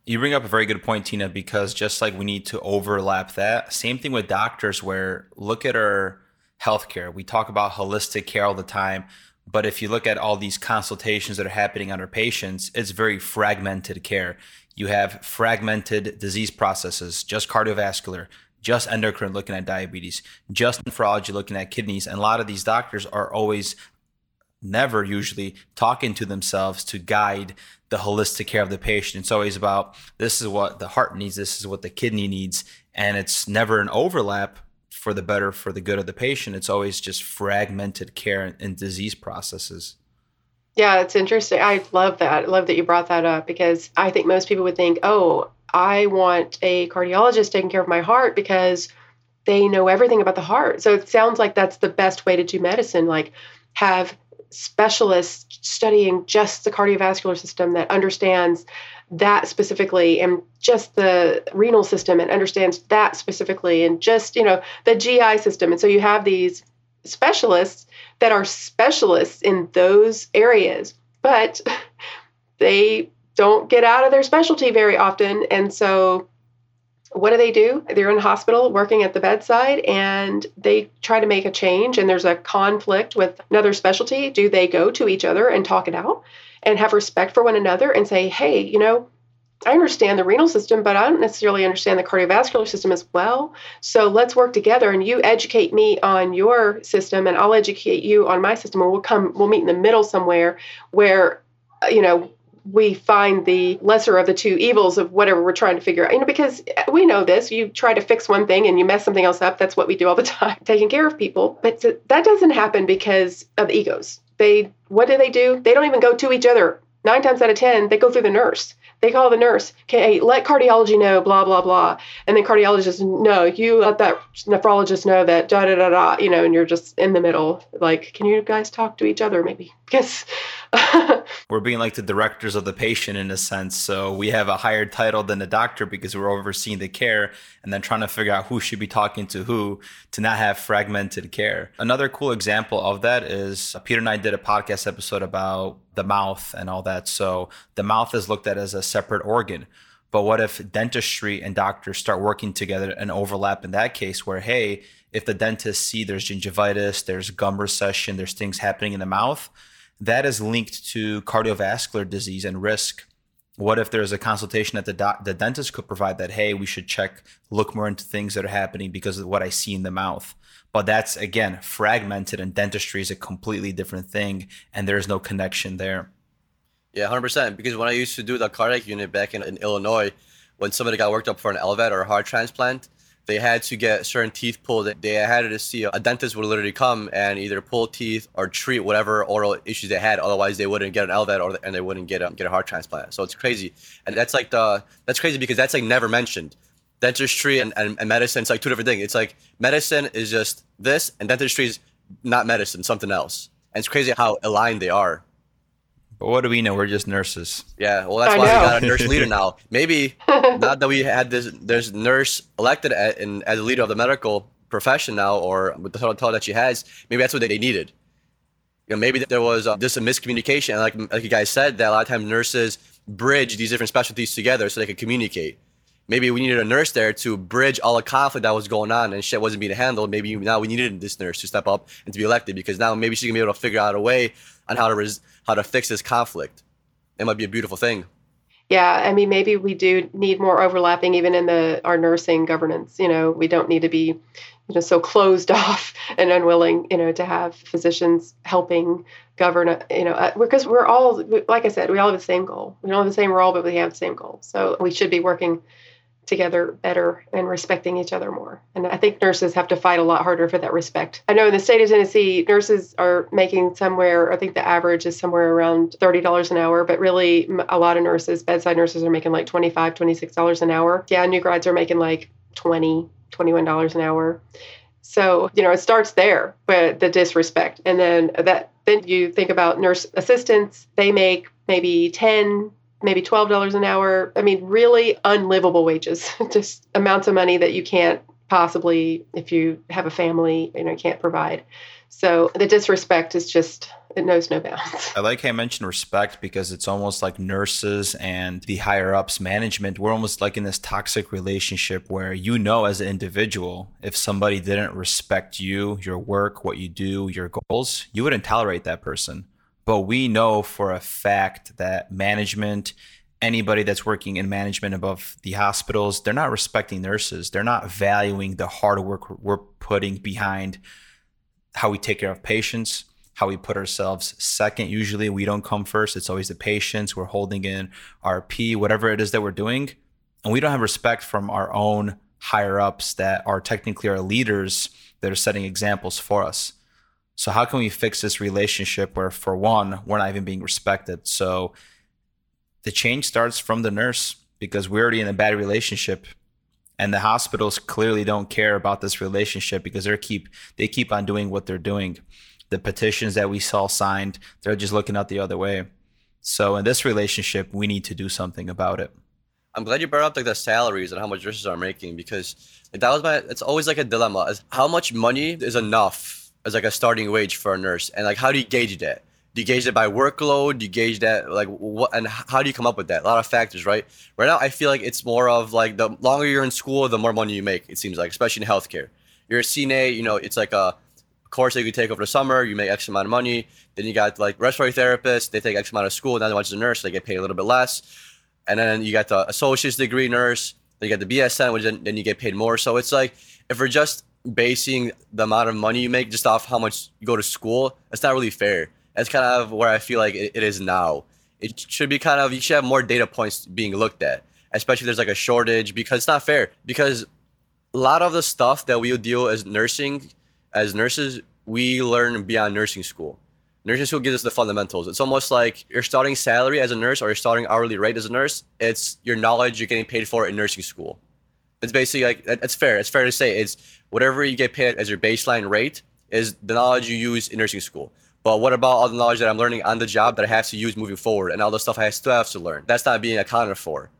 You bring up a very good point tina because just like we need to overlap that same thing with doctors where look at our healthcare. We talk about holistic care all the time but if you look at all these consultations that are happening on our patients, it's very fragmented care you have fragmented disease processes, just cardiovascular, just endocrine looking at diabetes, just nephrology looking at kidneys. And a lot of these doctors are always never usually talking to themselves to guide the holistic care of the patient. It's always about this is what the heart needs, this is what the kidney needs. And it's never an overlap for the better, for the good of the patient. It's always just fragmented care and disease processes. Yeah, it's interesting. I love that. I love that you brought that up because I think most people would think, oh, I want a cardiologist taking care of my heart because they know everything about the heart. So it sounds like that's the best way to do medicine. Like have specialists studying just the cardiovascular system that understands that specifically and just the renal system and understands that specifically and just you know the gi system and so you have these specialists that are specialists in those areas, but they don't get out of their specialty very often. And so what do they do? They're in the hospital working at the bedside and they try to make a change and there's a conflict with another specialty. Do they go to each other and talk it out and have respect for one another and say, hey, you know, I understand the renal system, but I don't necessarily understand the cardiovascular system as well. So let's work together and you educate me on your system and I'll educate you on my system or we'll come we'll meet in the middle somewhere where uh, you know we find the lesser of the two evils of whatever we're trying to figure out. You know, because we know this. You try to fix one thing and you mess something else up. That's what we do all the time, taking care of people. But that doesn't happen because of egos. They, what do they do? They don't even go to each other. Nine times out of 10, they go through the nurse. They call the nurse, okay, let cardiology know, blah, blah, blah. And then cardiologist, no, you let that nephrologist know that da da da da, you know, and you're just in the middle. Like, can you guys talk to each other maybe? Because we're being like the directors of the patient in a sense. So we have a higher title than the doctor because we're overseeing the care and then trying to figure out who should be talking to who to not have fragmented care. Another cool example of that is uh, Peter and I did a podcast episode about the mouth and all that. So the mouth is looked at as a separate organ. But what if dentistry and doctors start working together and overlap in that case where, hey, if the dentists see there's gingivitis, there's gum recession, there's things happening in the mouth, that is linked to cardiovascular disease and risk. What if there's a consultation that the, doc- the dentist could provide that, hey, we should check, look more into things that are happening because of what I see in the mouth. But that's again fragmented, and dentistry is a completely different thing, and there's no connection there. Yeah, hundred percent. Because when I used to do the cardiac unit back in, in Illinois, when somebody got worked up for an LVAD or a heart transplant, they had to get certain teeth pulled. They had to see a dentist would literally come and either pull teeth or treat whatever oral issues they had. Otherwise, they wouldn't get an LVAD or and they wouldn't get a, get a heart transplant. So it's crazy, and that's like the that's crazy because that's like never mentioned. Dentistry and, and, and medicine, it's like two different things. It's like medicine is just this, and dentistry is not medicine, something else. And it's crazy how aligned they are. But what do we know? We're just nurses. Yeah, well, that's I why know. we got a nurse leader now. Maybe not that we had this, there's nurse elected as, in, as a leader of the medical profession now, or with the title that she has, maybe that's what they needed. You know, maybe there was uh, just a miscommunication, and like like you guys said, that a lot of times nurses bridge these different specialties together so they could communicate. Maybe we needed a nurse there to bridge all the conflict that was going on and shit wasn't being handled. Maybe now we needed this nurse to step up and to be elected because now maybe she's gonna be able to figure out a way on how to res- how to fix this conflict. It might be a beautiful thing. Yeah, I mean, maybe we do need more overlapping even in the our nursing governance. You know, we don't need to be, you know, so closed off and unwilling, you know, to have physicians helping govern. You know, uh, because we're all, like I said, we all have the same goal. We don't have the same role, but we have the same goal. So we should be working together better and respecting each other more. And I think nurses have to fight a lot harder for that respect. I know in the state of Tennessee, nurses are making somewhere, I think the average is somewhere around $30 an hour, but really a lot of nurses, bedside nurses are making like $25, $26 an hour. Yeah, new grads are making like 20 $21 an hour. So, you know, it starts there, but the disrespect. And then that then you think about nurse assistants, they make maybe 10 maybe $12 an hour. I mean, really unlivable wages, just amounts of money that you can't possibly, if you have a family, you know, can't provide. So the disrespect is just, it knows no bounds. I like how I mentioned respect because it's almost like nurses and the higher ups management. We're almost like in this toxic relationship where you know, as an individual, if somebody didn't respect you, your work, what you do, your goals, you wouldn't tolerate that person but we know for a fact that management anybody that's working in management above the hospitals they're not respecting nurses. They're not valuing the hard work we're putting behind how we take care of patients how we put ourselves second. Usually we don't come first. It's always the patients. We're holding in rp whatever it is that we're doing. And we don't have respect from our own higher ups that are technically our leaders that are setting examples for us so how can we fix this relationship where for one, we're not even being respected? So the change starts from the nurse because we're already in a bad relationship and the hospitals clearly don't care about this relationship because they keep they keep on doing what they're doing. The petitions that we saw signed, they're just looking out the other way. So in this relationship, we need to do something about it. I'm glad you brought up like the salaries and how much nurses are making because that was my. It's always like a dilemma: is how much money is enough as like a starting wage for a nurse and like how do you gauge that Do you gauge it by workload? Do you gauge that like what and how do you come up with that? A lot of factors, right? Right now, I feel like it's more of like the longer you're in school, the more money you make. It seems like, especially in healthcare. You're a CNA, you know, it's like a course that you take over the summer. You make X amount of money. Then you got like respiratory therapists. They take X amount of school. Now they want to a nurse. They get paid a little bit less. And then you got the associate's degree nurse. Then you got the BSN, which then, then you get paid more. So it's like if we're just basing the amount of money you make just off how much you go to school, that's not really fair. That's kind of where I feel like it, it is now. It should be kind of you should have more data points being looked at, especially if there's like a shortage because it's not fair. Because a lot of the stuff that we deal as nursing, as nurses, we learn beyond nursing school. Nursing school gives us the fundamentals. It's almost like your starting salary as a nurse or your starting hourly rate as a nurse. It's your knowledge you're getting paid for in nursing school. It's basically like it's fair. It's fair to say it's whatever you get paid as your baseline rate is the knowledge you use in nursing school. But what about all the knowledge that I'm learning on the job that I have to use moving forward and all the stuff I still have to learn? That's not being accounted for.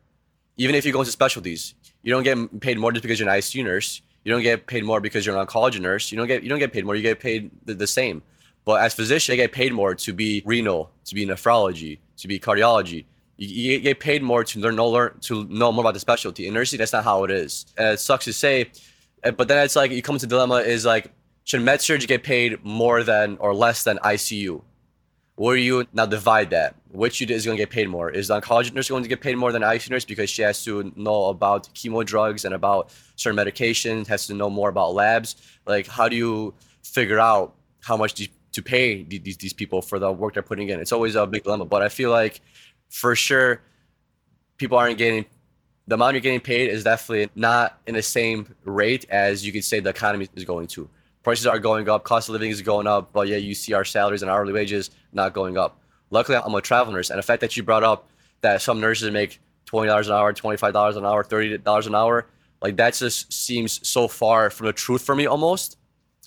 Even if you go into specialties, you don't get paid more just because you're an ICU nurse. You don't get paid more because you're an oncology nurse. You don't get you don't get paid more. You get paid the, the same. But as physician, you get paid more to be renal, to be nephrology, to be cardiology. You, you get paid more to learn, know, learn to know more about the specialty. In nursing, that's not how it is. And it sucks to say, but then it's like you come to dilemma is like should med surg get paid more than or less than ICU? Where you now divide that? Which you do is going to get paid more? Is the oncology nurse going to get paid more than ICU nurse because she has to know about chemo drugs and about certain medications, has to know more about labs? Like, how do you figure out how much to pay these, these people for the work they're putting in? It's always a big dilemma. But I feel like for sure, people aren't getting the amount you're getting paid is definitely not in the same rate as you could say the economy is going to prices are going up, cost of living is going up, but yeah, you see our salaries and hourly wages not going up. Luckily, I'm a travel nurse, and the fact that you brought up that some nurses make twenty dollars an hour, twenty five dollars an hour, thirty dollars an hour, like that just seems so far from the truth for me almost,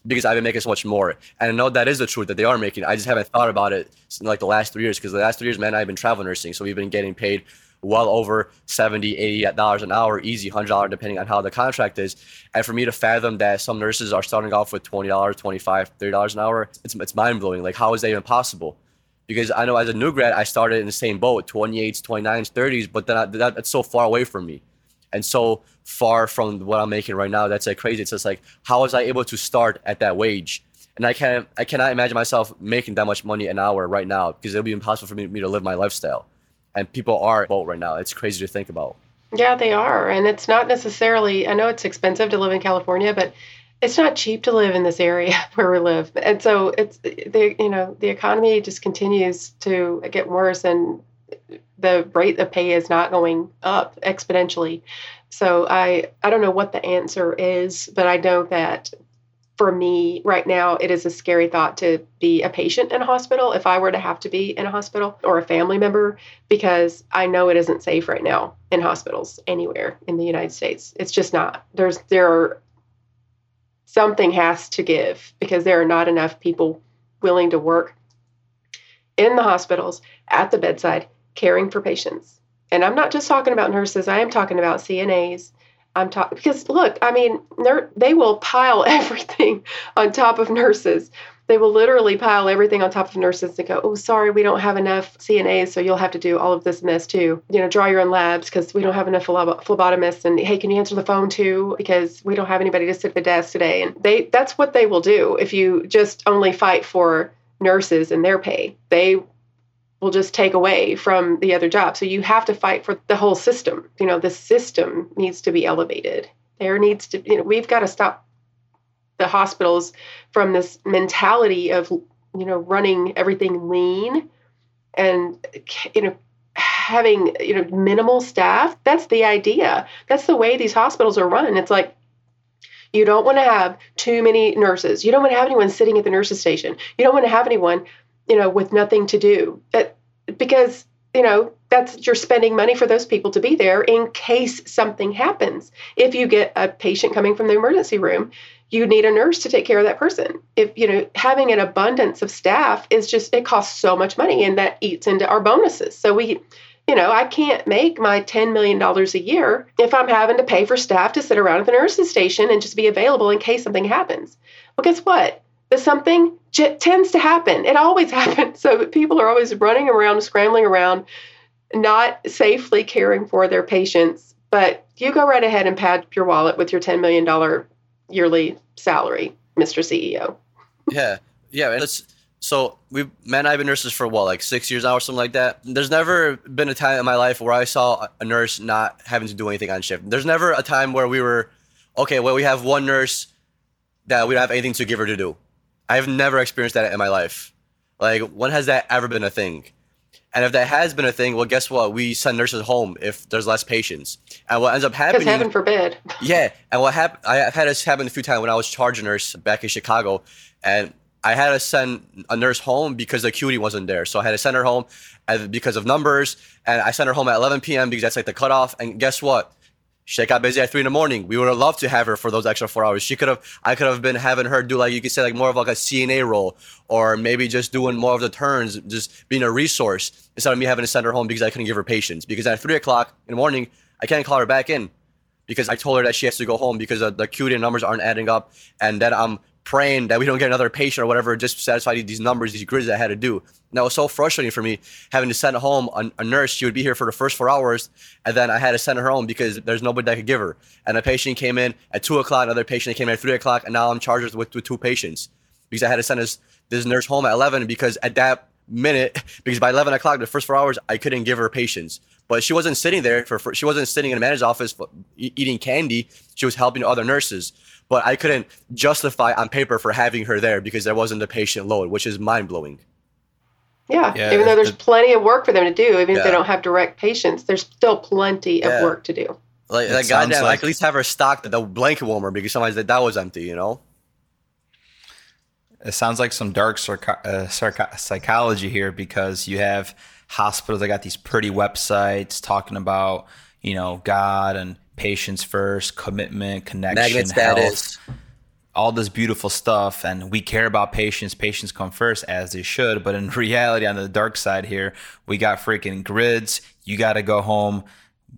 because I've been making so much more, and I know that is the truth that they are making. I just haven't thought about it in like the last three years, because the last three years, man, I've been travel nursing, so we've been getting paid well over 70 80 dollars an hour easy $100 depending on how the contract is. And for me to fathom that some nurses are starting off with $20 25 $30 an hour it's, it's mind-blowing. Like how is that even possible? Because i know as a new grad i started in the same boat 28s 29s 30s but then I, that, that's so far away from me. And so far from what i'm making right now that's like crazy. It's just like how was i able to start at that wage? And I can't, I cannot imagine myself making that much money an hour right now because it'll be impossible for me, me to live my lifestyle and people are boat right now. It's crazy to think about. Yeah, they are, and it's not necessarily. I know it's expensive to live in California, but it's not cheap to live in this area where we live, and so it's the you know the economy just continues to get worse, and the rate of pay is not going up exponentially. So I I don't know what the answer is, but I know that for me right now, it is a scary thought to be a patient in a hospital if I were to have to be in a hospital or a family member because I know it isn't safe right now in hospitals anywhere in the United States. It's just not. There's there are something has to give because there are not enough people willing to work in the hospitals at the bedside caring for patients. And I'm not just talking about nurses, I am talking about CNAs, I'm talking because look, I mean, they will pile everything on top of nurses. They will literally pile everything on top of nurses and go, "Oh, sorry, we don't have enough CNAs, so you'll have to do all of this and this too. You know, draw your own labs because we don't have enough phlebotomists. And hey, can you answer the phone too? Because we don't have anybody to sit at the desk today." And they—that's what they will do if you just only fight for nurses and their pay. They will just take away from the other job. So you have to fight for the whole system. You know, the system needs to be elevated. There needs to, you know, we've got to stop the hospitals from this mentality of, you know, running everything lean and, you know, having, you know, minimal staff. That's the idea. That's the way these hospitals are run. It's like, you don't want to have too many nurses. You don't want to have anyone sitting at the nurses station. You don't want to have anyone you know, with nothing to do. Because, you know, that's you're spending money for those people to be there in case something happens. If you get a patient coming from the emergency room, you need a nurse to take care of that person. If you know having an abundance of staff is just it costs so much money and that eats into our bonuses. So we you know, I can't make my $10 million a year if I'm having to pay for staff to sit around at the nurse's station and just be available in case something happens. Well, guess what? But something j- tends to happen. It always happens. So people are always running around, scrambling around, not safely caring for their patients. But you go right ahead and pad your wallet with your $10 million yearly salary, Mr. CEO. Yeah. Yeah. And it's, so we man I've been nurses for what like six years now or something like that. There's never been a time in my life where I saw a nurse not having to do anything on shift. There's never a time where we were okay. Well, we have one nurse that we don't have anything to give her to do. I've never experienced that in my life. Like when has that ever been a thing? And if that has been a thing, well, guess what? We send nurses home if there's less patients. And what ends up happening? Because heaven forbid. yeah. And what happened? I've had this happen a few times when I was charge nurse back in Chicago, and I had to send a nurse home because the acuity wasn't there. So I had to send her home because of numbers. And I sent her home at 11 p.m. because that's like the cutoff. And guess what? She got busy at three in the morning. We would have loved to have her for those extra four hours. She could have, I could have been having her do like you could say like more of like a CNA role, or maybe just doing more of the turns, just being a resource instead of me having to send her home because I couldn't give her patients. Because at three o'clock in the morning, I can't call her back in because I told her that she has to go home because the acuity numbers aren't adding up, and then I'm praying that we don't get another patient or whatever just satisfy these numbers, these grids I had to do. And that was so frustrating for me having to send home a, a, nurse. She would be here for the first four hours, and then I had to send her home because there's nobody that could give her. And a patient came in at two o'clock, another patient came in at three o'clock, and now I'm charged with, with two patients because I had to send this, this nurse home at 11 because at that minute, because by 11 o'clock, the first four hours, I couldn't give her patients. But she wasn't sitting there for, for she wasn't sitting in a manager's office eating candy. She was helping other nurses but I couldn't justify on paper for having her there because there wasn't a patient load, which is mind blowing. Yeah. yeah, even though there's plenty of work for them to do, even yeah. if they don't have direct patients, there's still plenty yeah. of work to do. Like that goddamn, like, at least have her stocked the blanket warmer because sometimes that, that was empty, you know. It sounds like some dark uh, psychology here because you have hospitals that got these pretty websites talking about you know God and patients first, commitment, connection, health, all this beautiful stuff. And we care about patients. Patients come first, as they should. But in reality, on the dark side here, we got freaking grids. You got to go home.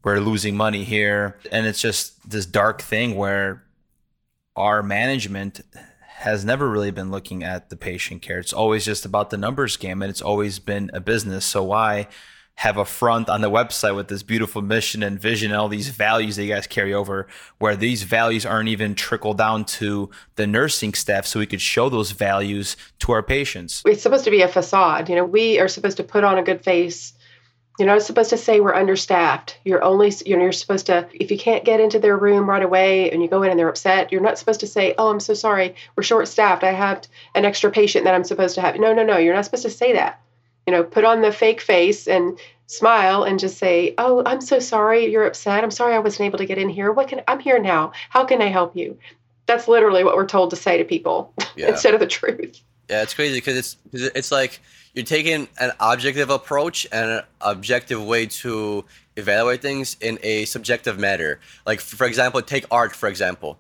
We're losing money here. And it's just this dark thing where our management has never really been looking at the patient care. It's always just about the numbers game and it's always been a business. So why have a front on the website with this beautiful mission and vision and all these values that you guys carry over where these values aren't even trickled down to the nursing staff so we could show those values to our patients. It's supposed to be a facade. You know we are supposed to put on a good face. You're not supposed to say we're understaffed. You're only you know you're supposed to if you can't get into their room right away and you go in and they're upset you're not supposed to say oh i'm so sorry. We're short staffed i have an extra patient that i'm supposed to have. No no no. You're not supposed to say that you know, put on the fake face and smile and just say, "Oh, I'm so sorry you're upset. I'm sorry I wasn't able to get in here. What can I'm here now. How can I help you?" That's literally what we're told to say to people yeah. instead of the truth. Yeah, it's crazy because it's it's like you're taking an objective approach and an objective way to evaluate things in a subjective manner. Like for example, take art for example.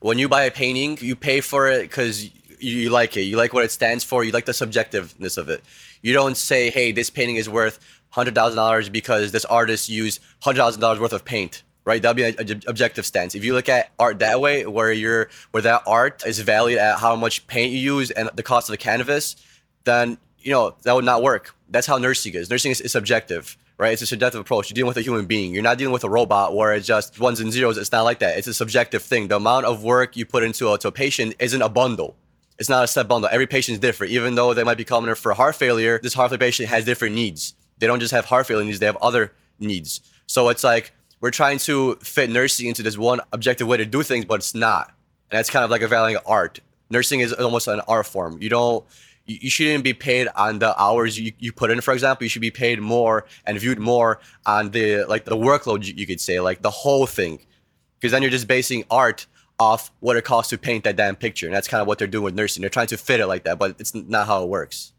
When you buy a painting, you pay for it because you like it. You like what it stands for. You like the subjectiveness of it. You don't say, "Hey, this painting is worth hundred thousand dollars because this artist used hundred thousand dollars worth of paint." Right? That'd be an objective stance. If you look at art that way, where you're where that art is valued at how much paint you use and the cost of the canvas, then you know that would not work. That's how nursing is. Nursing is, is subjective right? It's a subjective approach. You're dealing with a human being. You're not dealing with a robot where it's just ones and zeros. It's not like that. It's a subjective thing. The amount of work you put into a, to a patient isn't a bundle. It's not a set bundle. Every patient is different. Even though they might be coming in for heart failure, this heart failure patient has different needs. They don't just have heart failure needs, they have other needs. So it's like we're trying to fit nursing into this one objective way to do things, but it's not. And that's kind of like a valuing art. Nursing is almost an art form. You don't you, shouldn't be paid on the hours you, you put in for example you should be paid more and viewed more on the like the workload you could say like the whole thing because then you're just basing art off what it costs to paint that damn picture. And that's kind of what they're doing with nursing. They're trying to fit it like that, but it's not how it works.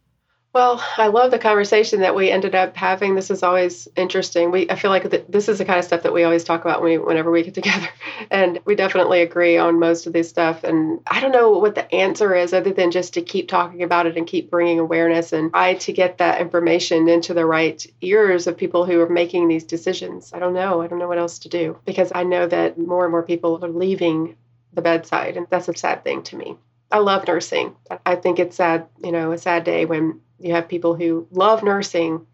Well, I love the conversation that we ended up having. This is always interesting. We I feel like th- this is the kind of stuff that we always talk about when we, whenever we get together, and we definitely agree on most of this stuff. And I don't know what the answer is, other than just to keep talking about it and keep bringing awareness and try to get that information into the right ears of people who are making these decisions. I don't know. I don't know what else to do because I know that more and more people are leaving the bedside. And that's a sad thing to me. I love nursing. I think it's sad, you know, a sad day when you have people who love nursing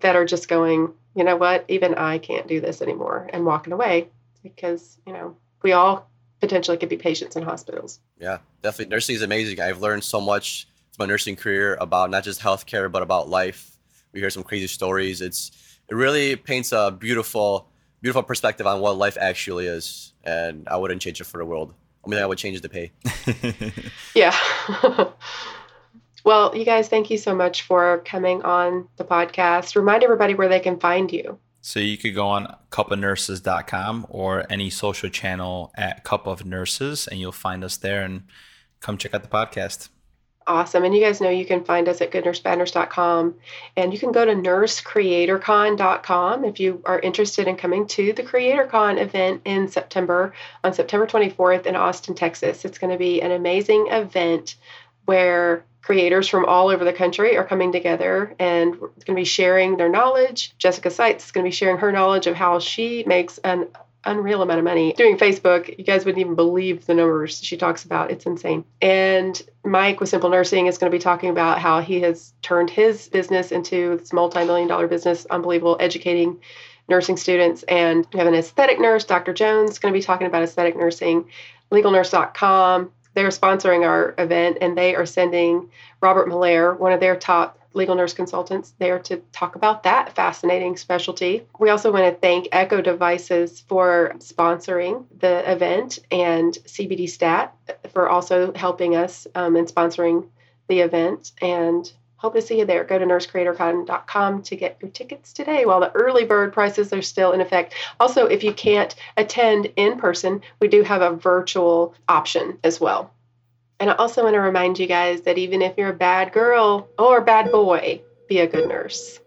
that are just going, you know what, even I can't do this anymore and walking away because, you know, we all potentially could be patients in hospitals. Yeah, definitely. Nursing is amazing. I've learned so much from my nursing career about not just healthcare, but about life. We hear some crazy stories. It's it really paints a beautiful, beautiful perspective on what life actually is. And I wouldn't change it for the world. Only thing I would change is the pay. yeah. well, you guys, thank you so much for coming on the podcast. Remind everybody where they can find you. So you could go on cupofnurses.com or any social channel at Cup of Nurses, and you'll find us there and come check out the podcast. Awesome. And you guys know you can find us at goodnursebadnurse.com and you can go to nursecreatorcon.com if you are interested in coming to the CreatorCon event in September on September 24th in Austin, Texas. It's going to be an amazing event where creators from all over the country are coming together and going to be sharing their knowledge. Jessica Seitz is going to be sharing her knowledge of how she makes an unreal amount of money doing Facebook. You guys wouldn't even believe the numbers she talks about. It's insane. And Mike with Simple Nursing is going to be talking about how he has turned his business into this multi-million dollar business, unbelievable, educating nursing students. And we have an aesthetic nurse, Dr. Jones, going to be talking about aesthetic nursing. LegalNurse.com, they're sponsoring our event and they are sending Robert Malaire, one of their top legal nurse consultants there to talk about that fascinating specialty. We also want to thank Eko Devices for sponsoring the event and CBD Stat for also helping us um, and sponsoring the event. And hope to see you there. Go to nursecreatorcon.com to get your tickets today while the early bird prices are still in effect. Also, if you can't attend in person, we do have a virtual option as well. And I also want to remind you guys that even if you're a bad girl or a bad boy, be a good nurse.